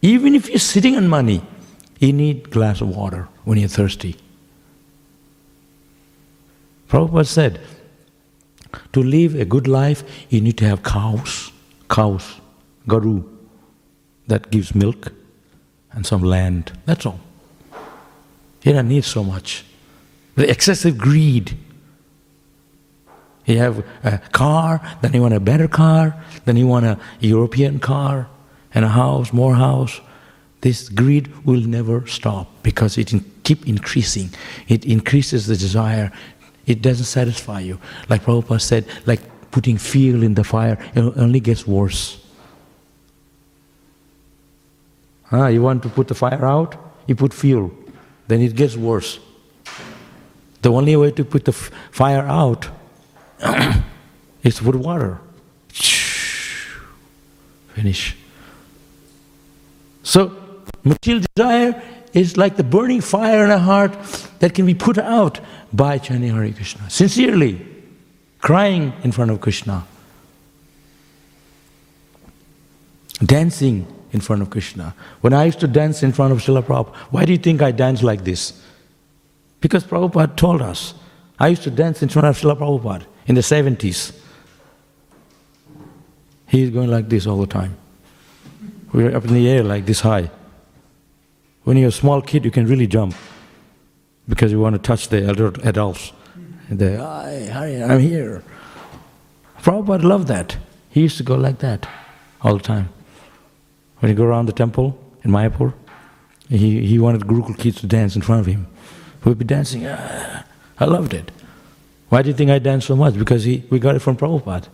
Even if you're sitting on money, you need glass of water when you're thirsty. Prabhupada said, to live a good life, you need to have cows, cows, garu, that gives milk, and some land. That's all. You don't need so much. The excessive greed. You have a car, then you want a better car, then you want a European car, and a house, more house. This greed will never stop because it in, keep increasing. It increases the desire. It doesn't satisfy you. Like Prabhupada said, like putting fuel in the fire, it only gets worse. Ah, you want to put the fire out? You put fuel. Then it gets worse. The only way to put the f- fire out is with water. Finish. So, material desire is like the burning fire in a heart that can be put out by chanting Hare Krishna. Sincerely, crying in front of Krishna, dancing in front of Krishna. When I used to dance in front of Srila Prabhupada, why do you think I dance like this? Because Prabhupada told us. I used to dance in front of Srila Prabhupada in the 70s. He's going like this all the time. We're up in the air like this high. When you're a small kid, you can really jump because you want to touch the elder adults. And they, hi, hi, I'm here. Prabhupada loved that. He used to go like that all the time. When he go around the temple in Mayapur, he, he wanted Gurukul kids to dance in front of him. We'd be dancing. Ah, I loved it. Why do you think I dance so much? Because he, we got it from Prabhupada.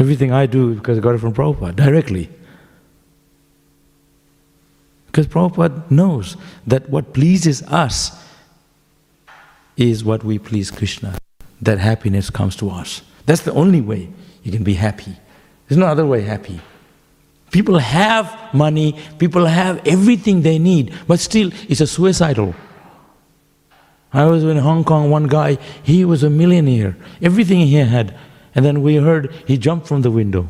Everything I do because I got it from Prabhupada, directly. Because Prabhupada knows that what pleases us is what we please Krishna. That happiness comes to us. That's the only way you can be happy. There's no other way happy. People have money, people have everything they need, but still it's a suicidal. I was in Hong Kong, one guy, he was a millionaire, everything he had, and then we heard he jumped from the window.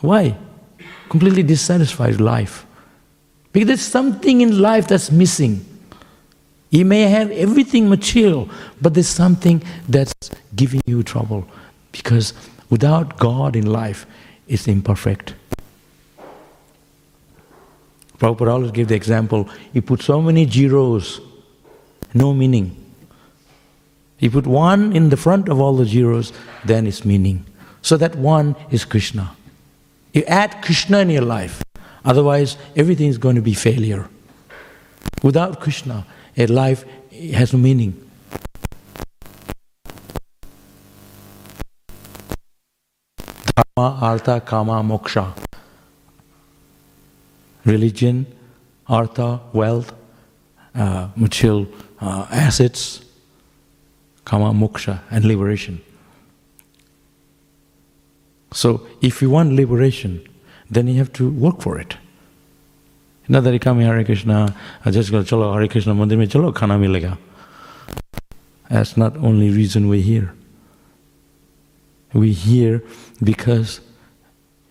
Why? Completely dissatisfied life. Because there's something in life that's missing. You may have everything material, but there's something that's giving you trouble. Because without God in life, it's imperfect. Prabhupada always gave the example, he put so many zeros, no meaning. You put one in the front of all the zeros, then it's meaning. So that one is Krishna. You add Krishna in your life, otherwise everything is going to be failure. Without Krishna, a life has no meaning. Dharma, artha, kama, moksha. Religion, artha, wealth, uh, material uh, assets, kama, moksha, and liberation. So, if you want liberation, then you have to work for it. Not that you come here, Hare Krishna, just go, chalo, Hare Krishna mandir mein chalo, khana milega. That's not only reason we're here. We're here because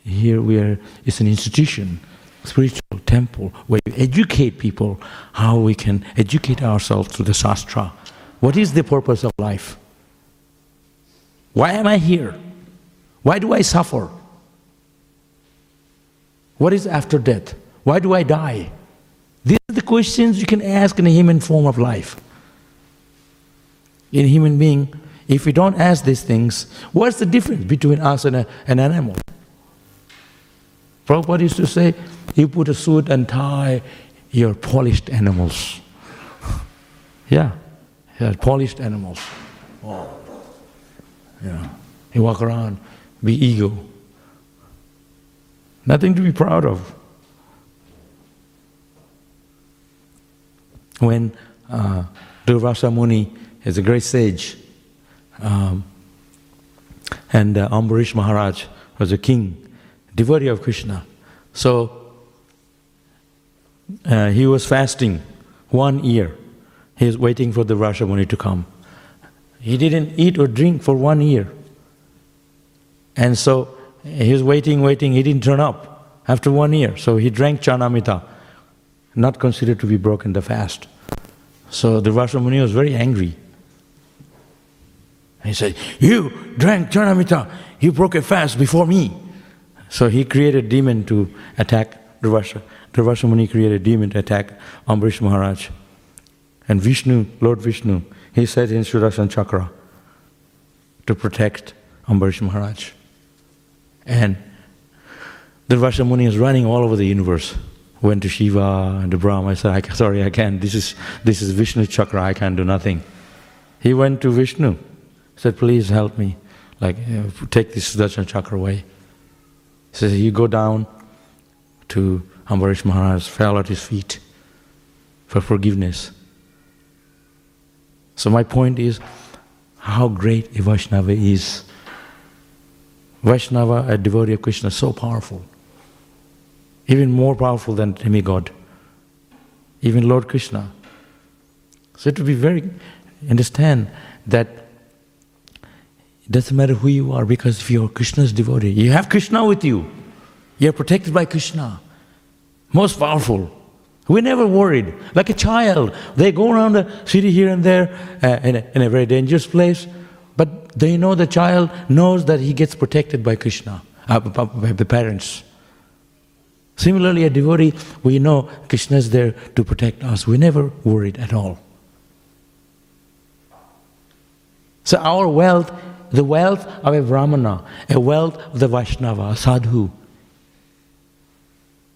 here we are, it's an institution, spiritual temple, where you educate people how we can educate ourselves through the Shastra. What is the purpose of life? Why am I here? Why do I suffer? What is after death? Why do I die? These are the questions you can ask in a human form of life. In human being, if we don't ask these things, what's the difference between us and a, an animal? Prabhupada used to say, you put a suit and tie, you're polished animals. yeah, polished animals. Oh. Yeah. You walk around, be ego. Nothing to be proud of. When uh, Durvasa Muni is a great sage, um, and uh, Ambarish Maharaj was a king, devotee of Krishna. So uh, he was fasting one year He was waiting for Durvasa Muni to come. He didn't eat or drink for one year. And so he was waiting, waiting, he didn't turn up after one year. So he drank Charanamrita, not considered to be broken the fast. So Durvasa Muni was very angry. He said, You drank Charanamrita, you broke a fast before me. So he created a demon to attack Durvasha. Durvasha Muni created a demon to attack Ambarish Maharaj. And Vishnu, Lord Vishnu, he said in Sudarshan Chakra to protect Ambarish Maharaj. And Durvasha Muni is running all over the universe. Went to Shiva and to Brahma. I said, I, sorry, I can't. This is, this is Vishnu Chakra. I can't do nothing. He went to Vishnu. Said, please help me. Like, uh, take this Sudarshan Chakra away. He says, you go down to Ambarish Maharaj, fell at his feet for forgiveness. So my point is how great a Vaishnava is. Vaishnava, a devotee of Krishna, so powerful. Even more powerful than demigod. Even Lord Krishna. So it to be very understand that it doesn't matter who you are because if you're Krishna's devotee, you have Krishna with you. You're protected by Krishna. Most powerful. We're never worried. Like a child, they go around the city here and there uh, in, a, in a very dangerous place, but they know the child knows that he gets protected by Krishna, uh, by the parents. Similarly, a devotee, we know Krishna is there to protect us. We're never worried at all. So our wealth, the wealth of a Brahmana, a wealth of the Vaishnava, sadhu,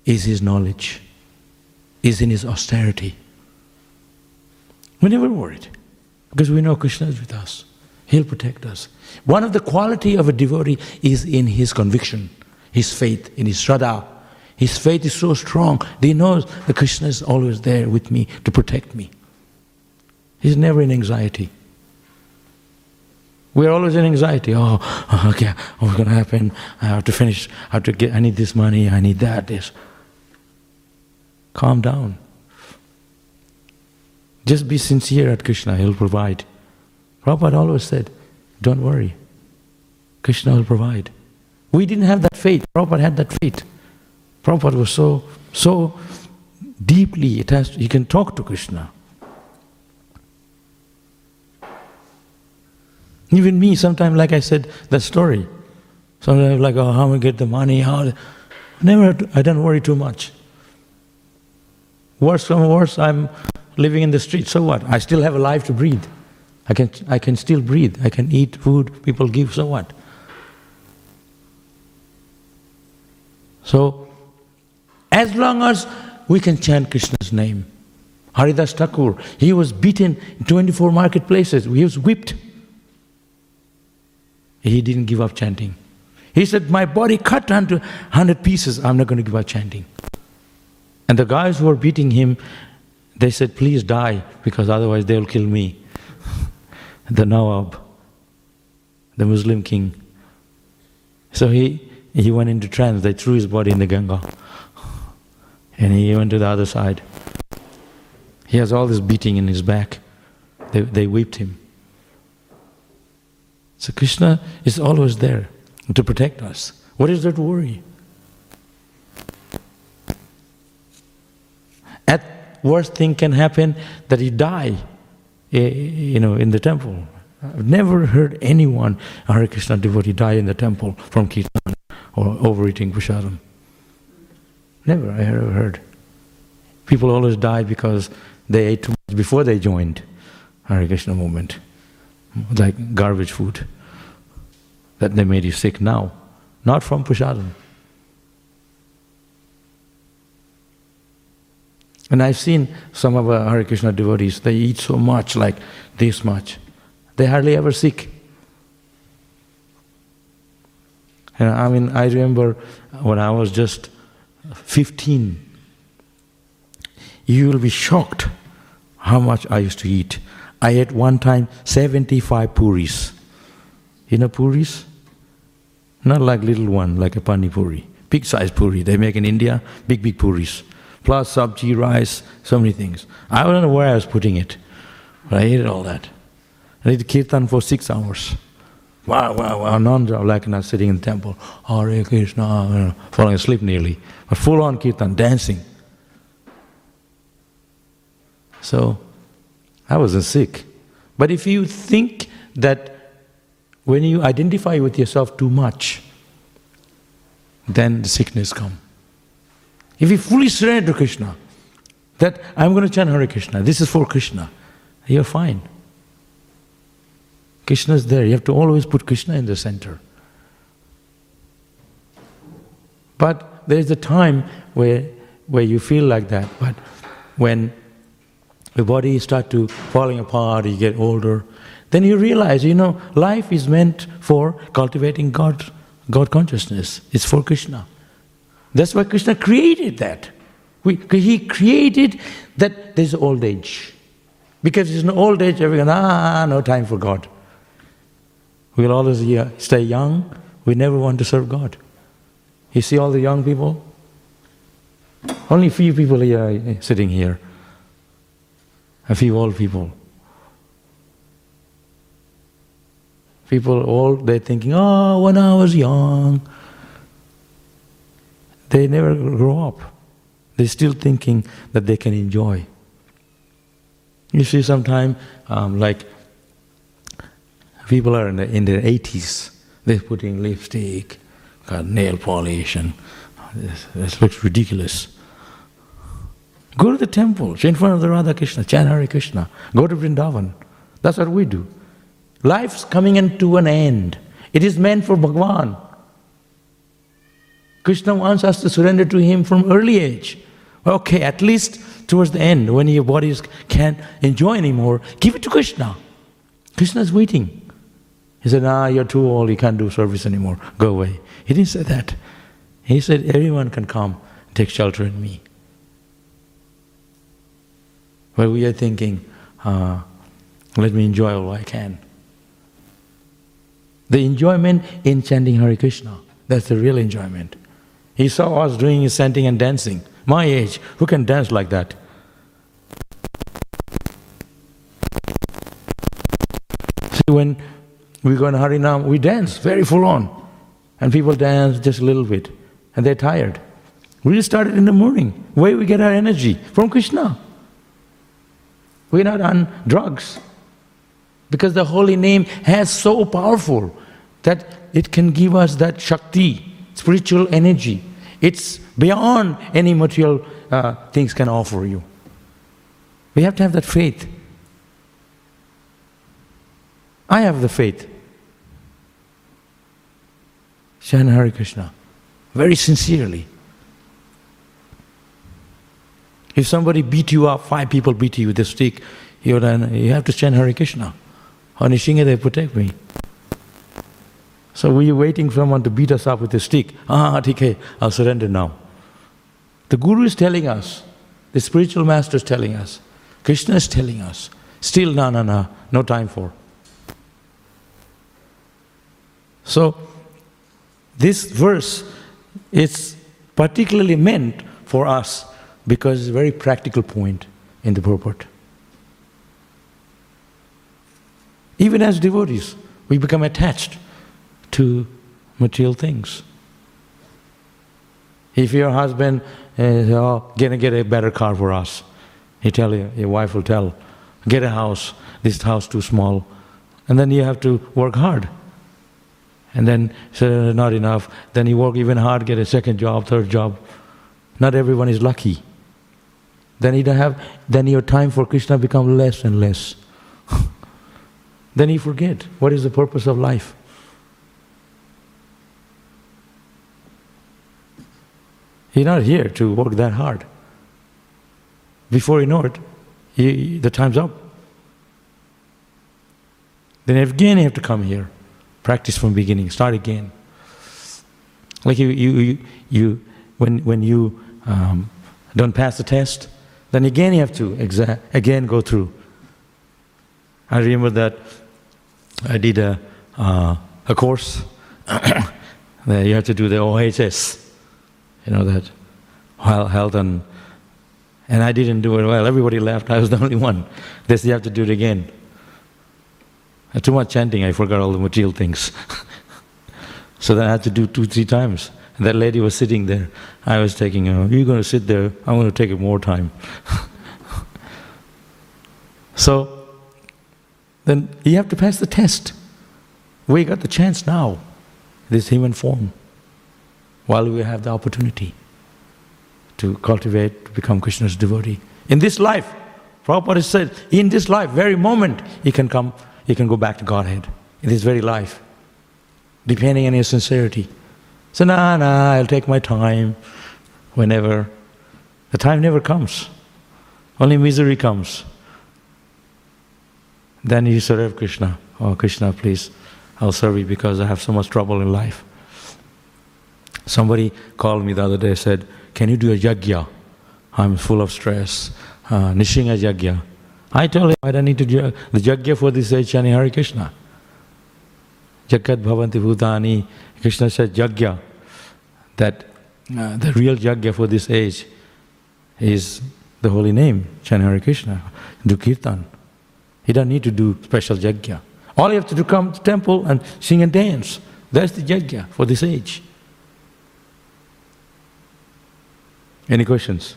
is his knowledge, is in his austerity. We're never worried because we know Krishna is with us. He'll protect us. One of the quality of a devotee is in his conviction, his faith, in his shraddha. His faith is so strong that he knows that Krishna is always there with me to protect me. He's never in anxiety. We're always in anxiety. Oh, okay, what's going to happen? I have to finish. I have to get. I need this money. I need that. This. Calm down. Just be sincere at Krishna, He'll provide. Prabhupada always said, Don't worry, Krishna will provide. We didn't have that faith, Prabhupada had that faith. Prabhupada was so, so deeply attached, he can talk to Krishna. Even me, sometimes, like I said, that story. Sometimes, like, oh, how am I get the money? How? Never, I don't worry too much. Worse from worse, I'm living in the street. So what? I still have a life to breathe. I can, I can still breathe. I can eat food people give. So what? So, as long as we can chant Krishna's name. Haridas Thakur, he was beaten in 24 marketplaces. He was whipped. He didn't give up chanting. He said, My body cut into 100 pieces. I'm not going to give up chanting. And the guys who were beating him, they said, Please die, because otherwise they'll kill me. the Nawab, the Muslim king. So he, he went into trance. They threw his body in the Ganga. And he went to the other side. He has all this beating in his back. They, they whipped him. So Krishna is always there to protect us. What is there to worry? At worst thing can happen that you die, eh, you know, in the temple. I've never heard anyone, Hare Krishna devotee, die in the temple from kirtan or overeating prasadam. Never, I ever heard. People always die because they ate too much before they joined Hare Krishna movement, like garbage food that they made you sick now, not from prasadam. And I've seen some of our Hare Krishna devotees, they eat so much, like this much. They hardly ever sick. And I mean, I remember when I was just 15, you will be shocked how much I used to eat. I ate one time 75 puris. You know puris? Not like little one, like a pani puri. Big size puri. They make in India, big, big puris. Plus sabji, rice, so many things. I don't know where I was putting it. But I hated all that. I did kirtan for six hours. Wow, wow, wow, non-stop, like not sitting in the temple, Hare Krishna, you know, falling asleep nearly. But full on kirtan, dancing. So, I wasn't sick. But if you think that when you identify with yourself too much, then the sickness come. If you fully surrender to Krishna, that I'm going to chant Hare Krishna, this is for Krishna, you're fine. Krishna is there. You have to always put Krishna in the center. But there is a time where, where you feel like that. But when your body start to falling apart, you get older, then you realize, you know, life is meant for cultivating God, God consciousness. It's for Krishna. That's why Krishna created that. We, he created that there's old age. Because in old age, everyone, ah, no time for God. We'll always stay young. We never want to serve God. You see all the young people? Only few people here sitting here. A few old people. People old, they're thinking, oh, when I was young. They never grow up. They're still thinking that they can enjoy. You see, sometimes, um, like people are in, the, in their 80s, they're putting lipstick, got nail polish, and this, this looks ridiculous. Go to the temple, in front of the Radha Krishna, chant Hare Krishna. Go to Vrindavan. That's what we do. Life's coming into an end. It is meant for Bhagwan. Krishna wants us to surrender to Him from early age. Okay, at least towards the end, when your bodies can't enjoy anymore, give it to Krishna. Krishna is waiting. He said, Ah, you're too old, you can't do service anymore. Go away. He didn't say that. He said, Everyone can come, and take shelter in me. But we are thinking, uh, let me enjoy all I can. The enjoyment in chanting Hare Krishna, that's the real enjoyment. He saw us doing his chanting and dancing. My age, who can dance like that? See, when we go in Harinam, we dance very full on. And people dance just a little bit. And they're tired. We just started in the morning. Where we get our energy? From Krishna. We're not on drugs. Because the holy name has so powerful that it can give us that Shakti, spiritual energy. It's beyond any material uh, things can offer you. We have to have that faith. I have the faith. Chant Hare Krishna, very sincerely. If somebody beat you up, five people beat you with a stick, you, have to chant Hare Krishna. Hanishinga, protect me. So we are waiting for someone to beat us up with a stick. Ah, okay, I'll surrender now. The Guru is telling us, the spiritual master is telling us, Krishna is telling us, still no, no, no, no time for. So this verse is particularly meant for us because it's a very practical point in the purport. Even as devotees, we become attached to material things. If your husband eh, is oh, gonna get a better car for us, he tell you, your wife will tell, get a house, this house too small, and then you have to work hard. And then say not enough, then you work even hard, get a second job, third job. Not everyone is lucky. Then you don't have then your time for Krishna become less and less. then you forget what is the purpose of life. You're not here to work that hard. Before you know it, you, the time's up. Then again you have to come here, practice from beginning, start again. Like you, you, you, you when, when you um, don't pass the test, then again you have to exa- again go through. I remember that I did a, uh, a course that you have to do the OHS you know that Well, held and And I didn't do it well. Everybody left. I was the only one. They said, You have to do it again. Uh, too much chanting, I forgot all the material things. so then I had to do two, three times. And that lady was sitting there. I was taking her, You're going to sit there. I'm going to take it more time. so then you have to pass the test. We got the chance now, this human form, while we have the opportunity to cultivate, to become Krishna's devotee. In this life, Prabhupada said, in this life, very moment, he can come, he can go back to Godhead. In this very life, depending on your sincerity. So, nah, nah, I'll take my time whenever. The time never comes. Only misery comes. Then you serve Krishna. Oh, Krishna, please, I'll serve you because I have so much trouble in life. Somebody called me the other day said, Can you do a yajna? I'm full of stress. Uh, Nishinga yajna. I told him I don't need to do the yajna for this age, Chani Hare Krishna. Jagat Bhavanti Bhutani. Krishna said yajna. That uh, the real yajna for this age is the holy name, Chani Hare Krishna. Do kirtan. He doesn't need to do special yajna. All you have to do come to temple and sing and dance. That's the yajna for this age. Any questions?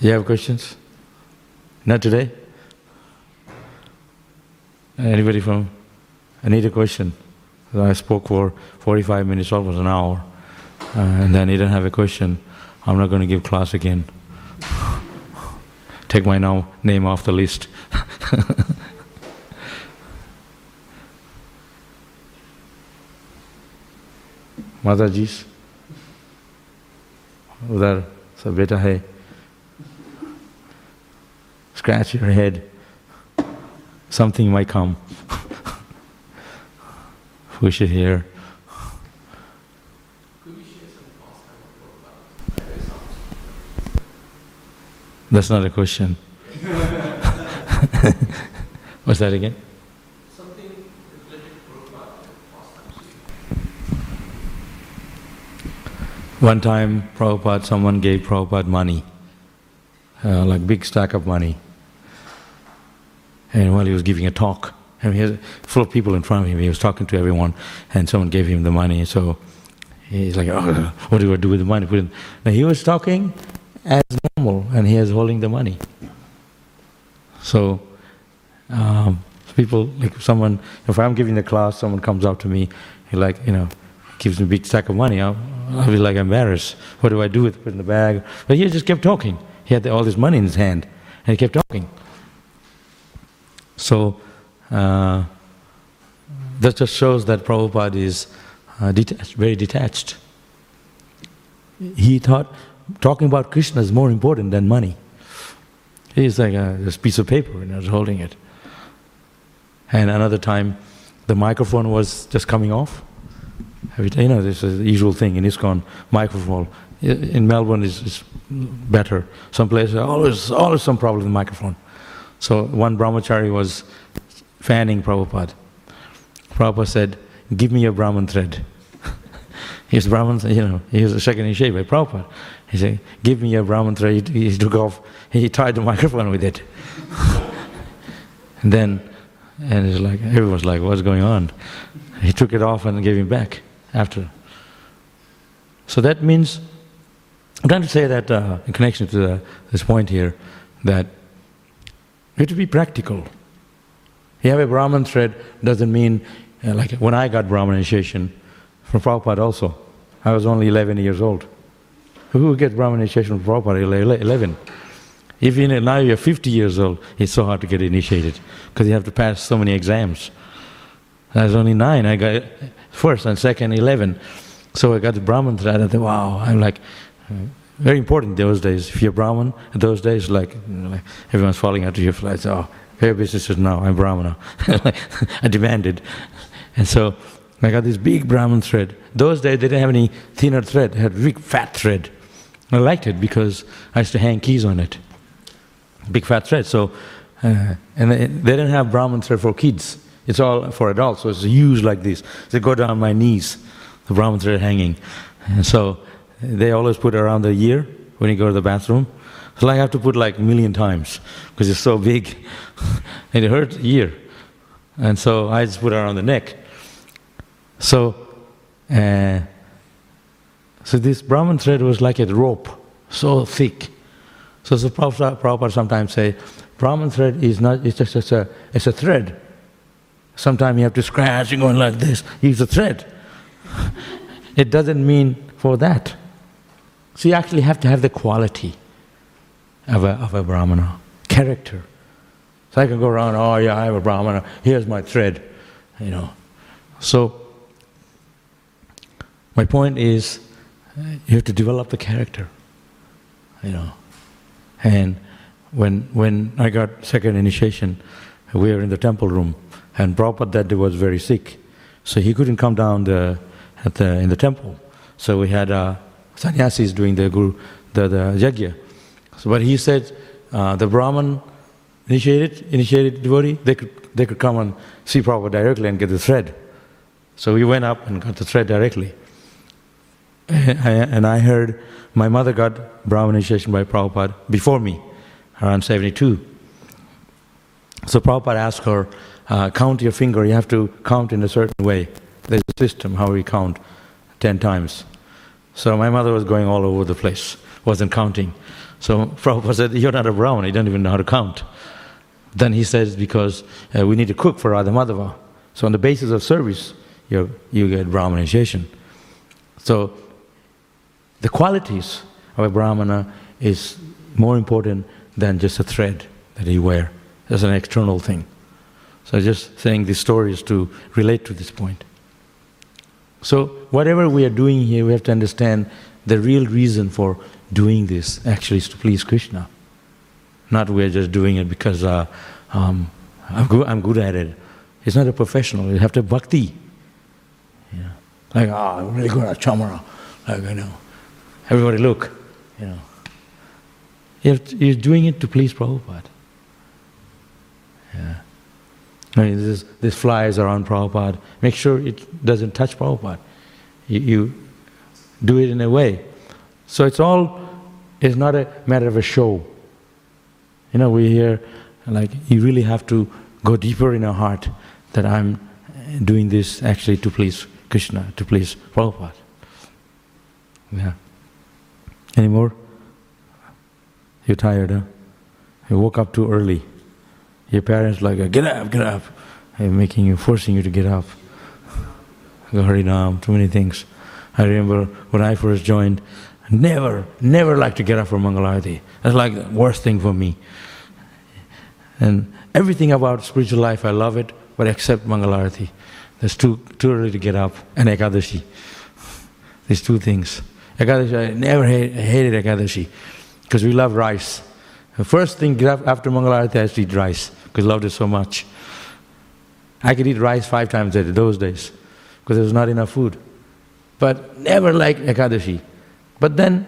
You have questions? Not today? Anybody from? I need a question. I spoke for 45 minutes, almost an hour, uh, and then he didn't have a question. I'm not going to give class again. Take my now name off the list. माता जी उधर सब बेटा है scratch your head something might come push it here that's not a question what's that again One time, Prabhupada, someone gave Prabhupada money, uh, like big stack of money. And while he was giving a talk, and he was full of people in front of him, he was talking to everyone, and someone gave him the money. So he's like, oh, what do I do with the money? Now he was talking as normal, and he was holding the money. So um, people, like someone, if I'm giving the class, someone comes up to me, he like, you know, gives me a big stack of money. I'll, I'll be like embarrassed. What do I do with it? In the bag. But he just kept talking. He had all this money in his hand, and he kept talking. So uh, that just shows that Prabhupada is uh, detached, very detached. He thought talking about Krishna is more important than money. He's like a, this piece of paper and I was holding it. And another time, the microphone was just coming off. You know, this is the usual thing in ISKCON, microphone. In Melbourne, it's, it's better. Some places, always, always some problem with the microphone. So one brahmachari was fanning Prabhupada. Prabhupada said, give me your Brahman thread. He's Brahman, you know, he was shaken in shape Prabhupada. He said, give me your Brahman thread. He, he took off, he tied the microphone with it. and then, and it's like, everyone's like, what's going on? He took it off and gave him back after. So that means, I'm trying to say that uh, in connection to the, this point here, that you have to be practical. You have a Brahman thread doesn't mean, uh, like when I got Brahman initiation from Prabhupada also, I was only 11 years old. Who gets Brahman initiation from Prabhupada 11? If you now you're 50 years old, it's so hard to get initiated because you have to pass so many exams. I was only nine. I got first and second, 11. So I got the Brahman thread. I thought, wow, I'm like, very important those days. If you're Brahman, those days, like, like everyone's falling out of your flights. Oh, fair business is now, I'm Brahmana. I demanded. And so I got this big Brahman thread. Those days they didn't have any thinner thread, they had big fat thread. I liked it because I used to hang keys on it. Big fat thread. So, uh, and they, they didn't have Brahman thread for kids. It's all for adults, so it's used like this. They go down my knees. the Brahman thread hanging. And so they always put around the ear when you go to the bathroom. So I have to put like a million times because it's so big and it hurts the ear. And so I just put around the neck. So, uh, so this Brahman thread was like a rope, so thick. So the Prabhupada sometimes say, Brahman thread is not, it's just it's a, it's a thread. Sometimes you have to scratch and going like this. Use a thread. it doesn't mean for that. So you actually have to have the quality of a, of a Brahmana, character. So I can go around, oh yeah, I have a Brahmana, here's my thread, you know. So my point is you have to develop the character, you know. And when, when I got second initiation, we were in the temple room, and Prabhupada that was very sick, so he couldn't come down the, the, in the temple. So we had uh, sannyasis doing the guru, the, the yajna. So, but he said uh, the Brahman initiated, initiated devotee, they could, they could come and see Prabhupada directly and get the thread. So we went up and got the thread directly. And I heard my mother got Brahman initiation by Prabhupada before me, around 72. So Prabhupada asked her, uh, count your finger, you have to count in a certain way. There's a system how we count 10 times. So my mother was going all over the place, wasn't counting. So Prabhupada said, You're not a Brahman, you don't even know how to count. Then he says, Because uh, we need to cook for Radha Madhava. So on the basis of service, you you get Brahman initiation. So the qualities of a Brahmana is more important than just a thread that you wear. That's an external thing. So just saying these stories to relate to this point. So whatever we are doing here, we have to understand the real reason for doing this actually is to please Krishna. Not we're just doing it because uh, um, I'm, good, I'm good at it. It's not a professional. You have to bhakti. Like, oh, I'm really good at chamara. Like, you know, everybody look, you know. You to, you're doing it to please Prabhupada. Yeah. I mean, this, these flies around Prabhupada. Make sure it doesn't touch Prabhupada. You, you do it in a way. So it's all, it's not a matter of a show. You know, we hear, like, you really have to go deeper in your heart that I'm doing this actually to please Krishna, to please Prabhupada. Yeah. Any more? You're tired, huh? You woke up too early. Your parents like, get up, get up, and making you, forcing you to get up. Go, Harinam, too many things. I remember when I first joined, never, never like to get up for Mangalarti. That's like the worst thing for me. And everything about spiritual life, I love it, but except Mangalarti. It's too, too early to get up, and Ekadashi. These two things. Ekadashi, I never hate, hated Ekadashi, because we love rice. The first thing after Mangalarti, I eat rice, because I loved it so much. I could eat rice five times a day those days, because there was not enough food. But never like Ekadashi. But then,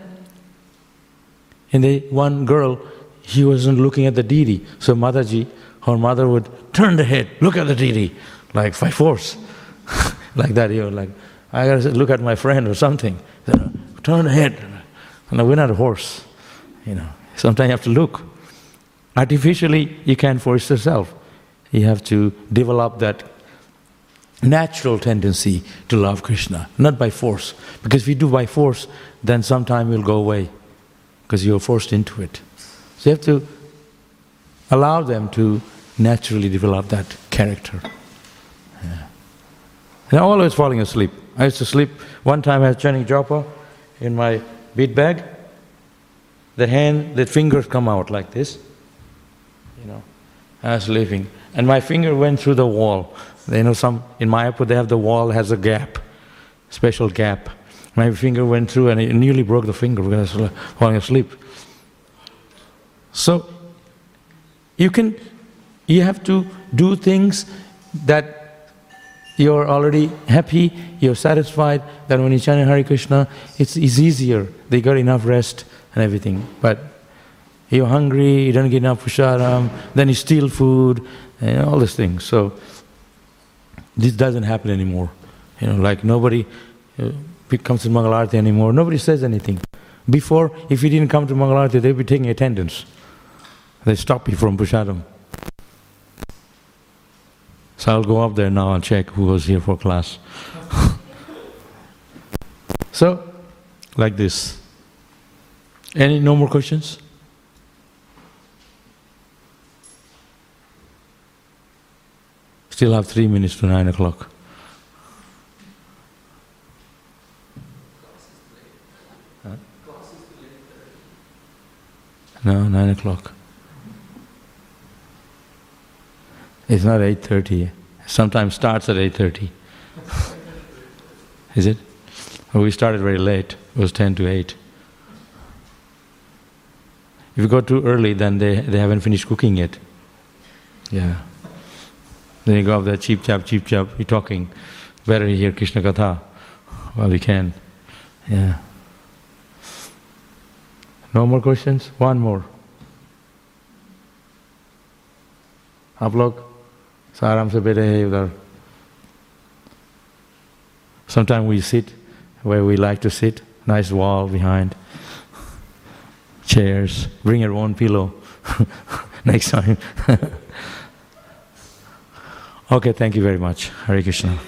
in the one girl, he wasn't looking at the deity. So Mataji, her mother would turn the head, look at the deity, like by force. like that, you know, like, I gotta look at my friend or something. Turn the head. And we're not a horse, you know. Sometimes you have to look. Artificially, you can't force yourself. You have to develop that natural tendency to love Krishna, not by force. Because if you do by force, then sometime you'll go away because you're forced into it. So you have to allow them to naturally develop that character. Yeah. And I'm always falling asleep. I used to sleep. One time I was chanting japa in my bead bag. The hand, the fingers come out like this. You know, I was. And my finger went through the wall. You know, some in Mayapur they have the wall has a gap, special gap. My finger went through and it nearly broke the finger because I was falling asleep. So you can, you have to do things that you're already happy, you're satisfied. That when you chant Hare Krishna, it's, it's easier. They got enough rest and everything. But you're hungry, you don't get enough prasadam, then you steal food, and all these things. So this doesn't happen anymore. You know, like nobody, uh, comes to Mangalarti anymore. Nobody says anything. Before, if you didn't come to Mangalarti, they'd be taking attendance. They stop you from prasadam. So I'll go up there now and check who was here for class. so, like this. Any no more questions? Still have three minutes to nine o'clock. No, nine o'clock. It's not eight thirty. Sometimes starts at eight thirty. Is it? Well, we started very late. It was ten to eight. If you go too early, then they, they haven't finished cooking yet. Yeah. Then you go up there, cheap chap, cheap chap, you're talking. Better hear Krishna Katha while you can. Yeah. No more questions? One more. आप लोग आराम से बैठे हैं उधर Sometimes we sit where we like to sit, nice wall behind, chairs, bring your own pillow next time. okay, thank you very much. Hare Krishna.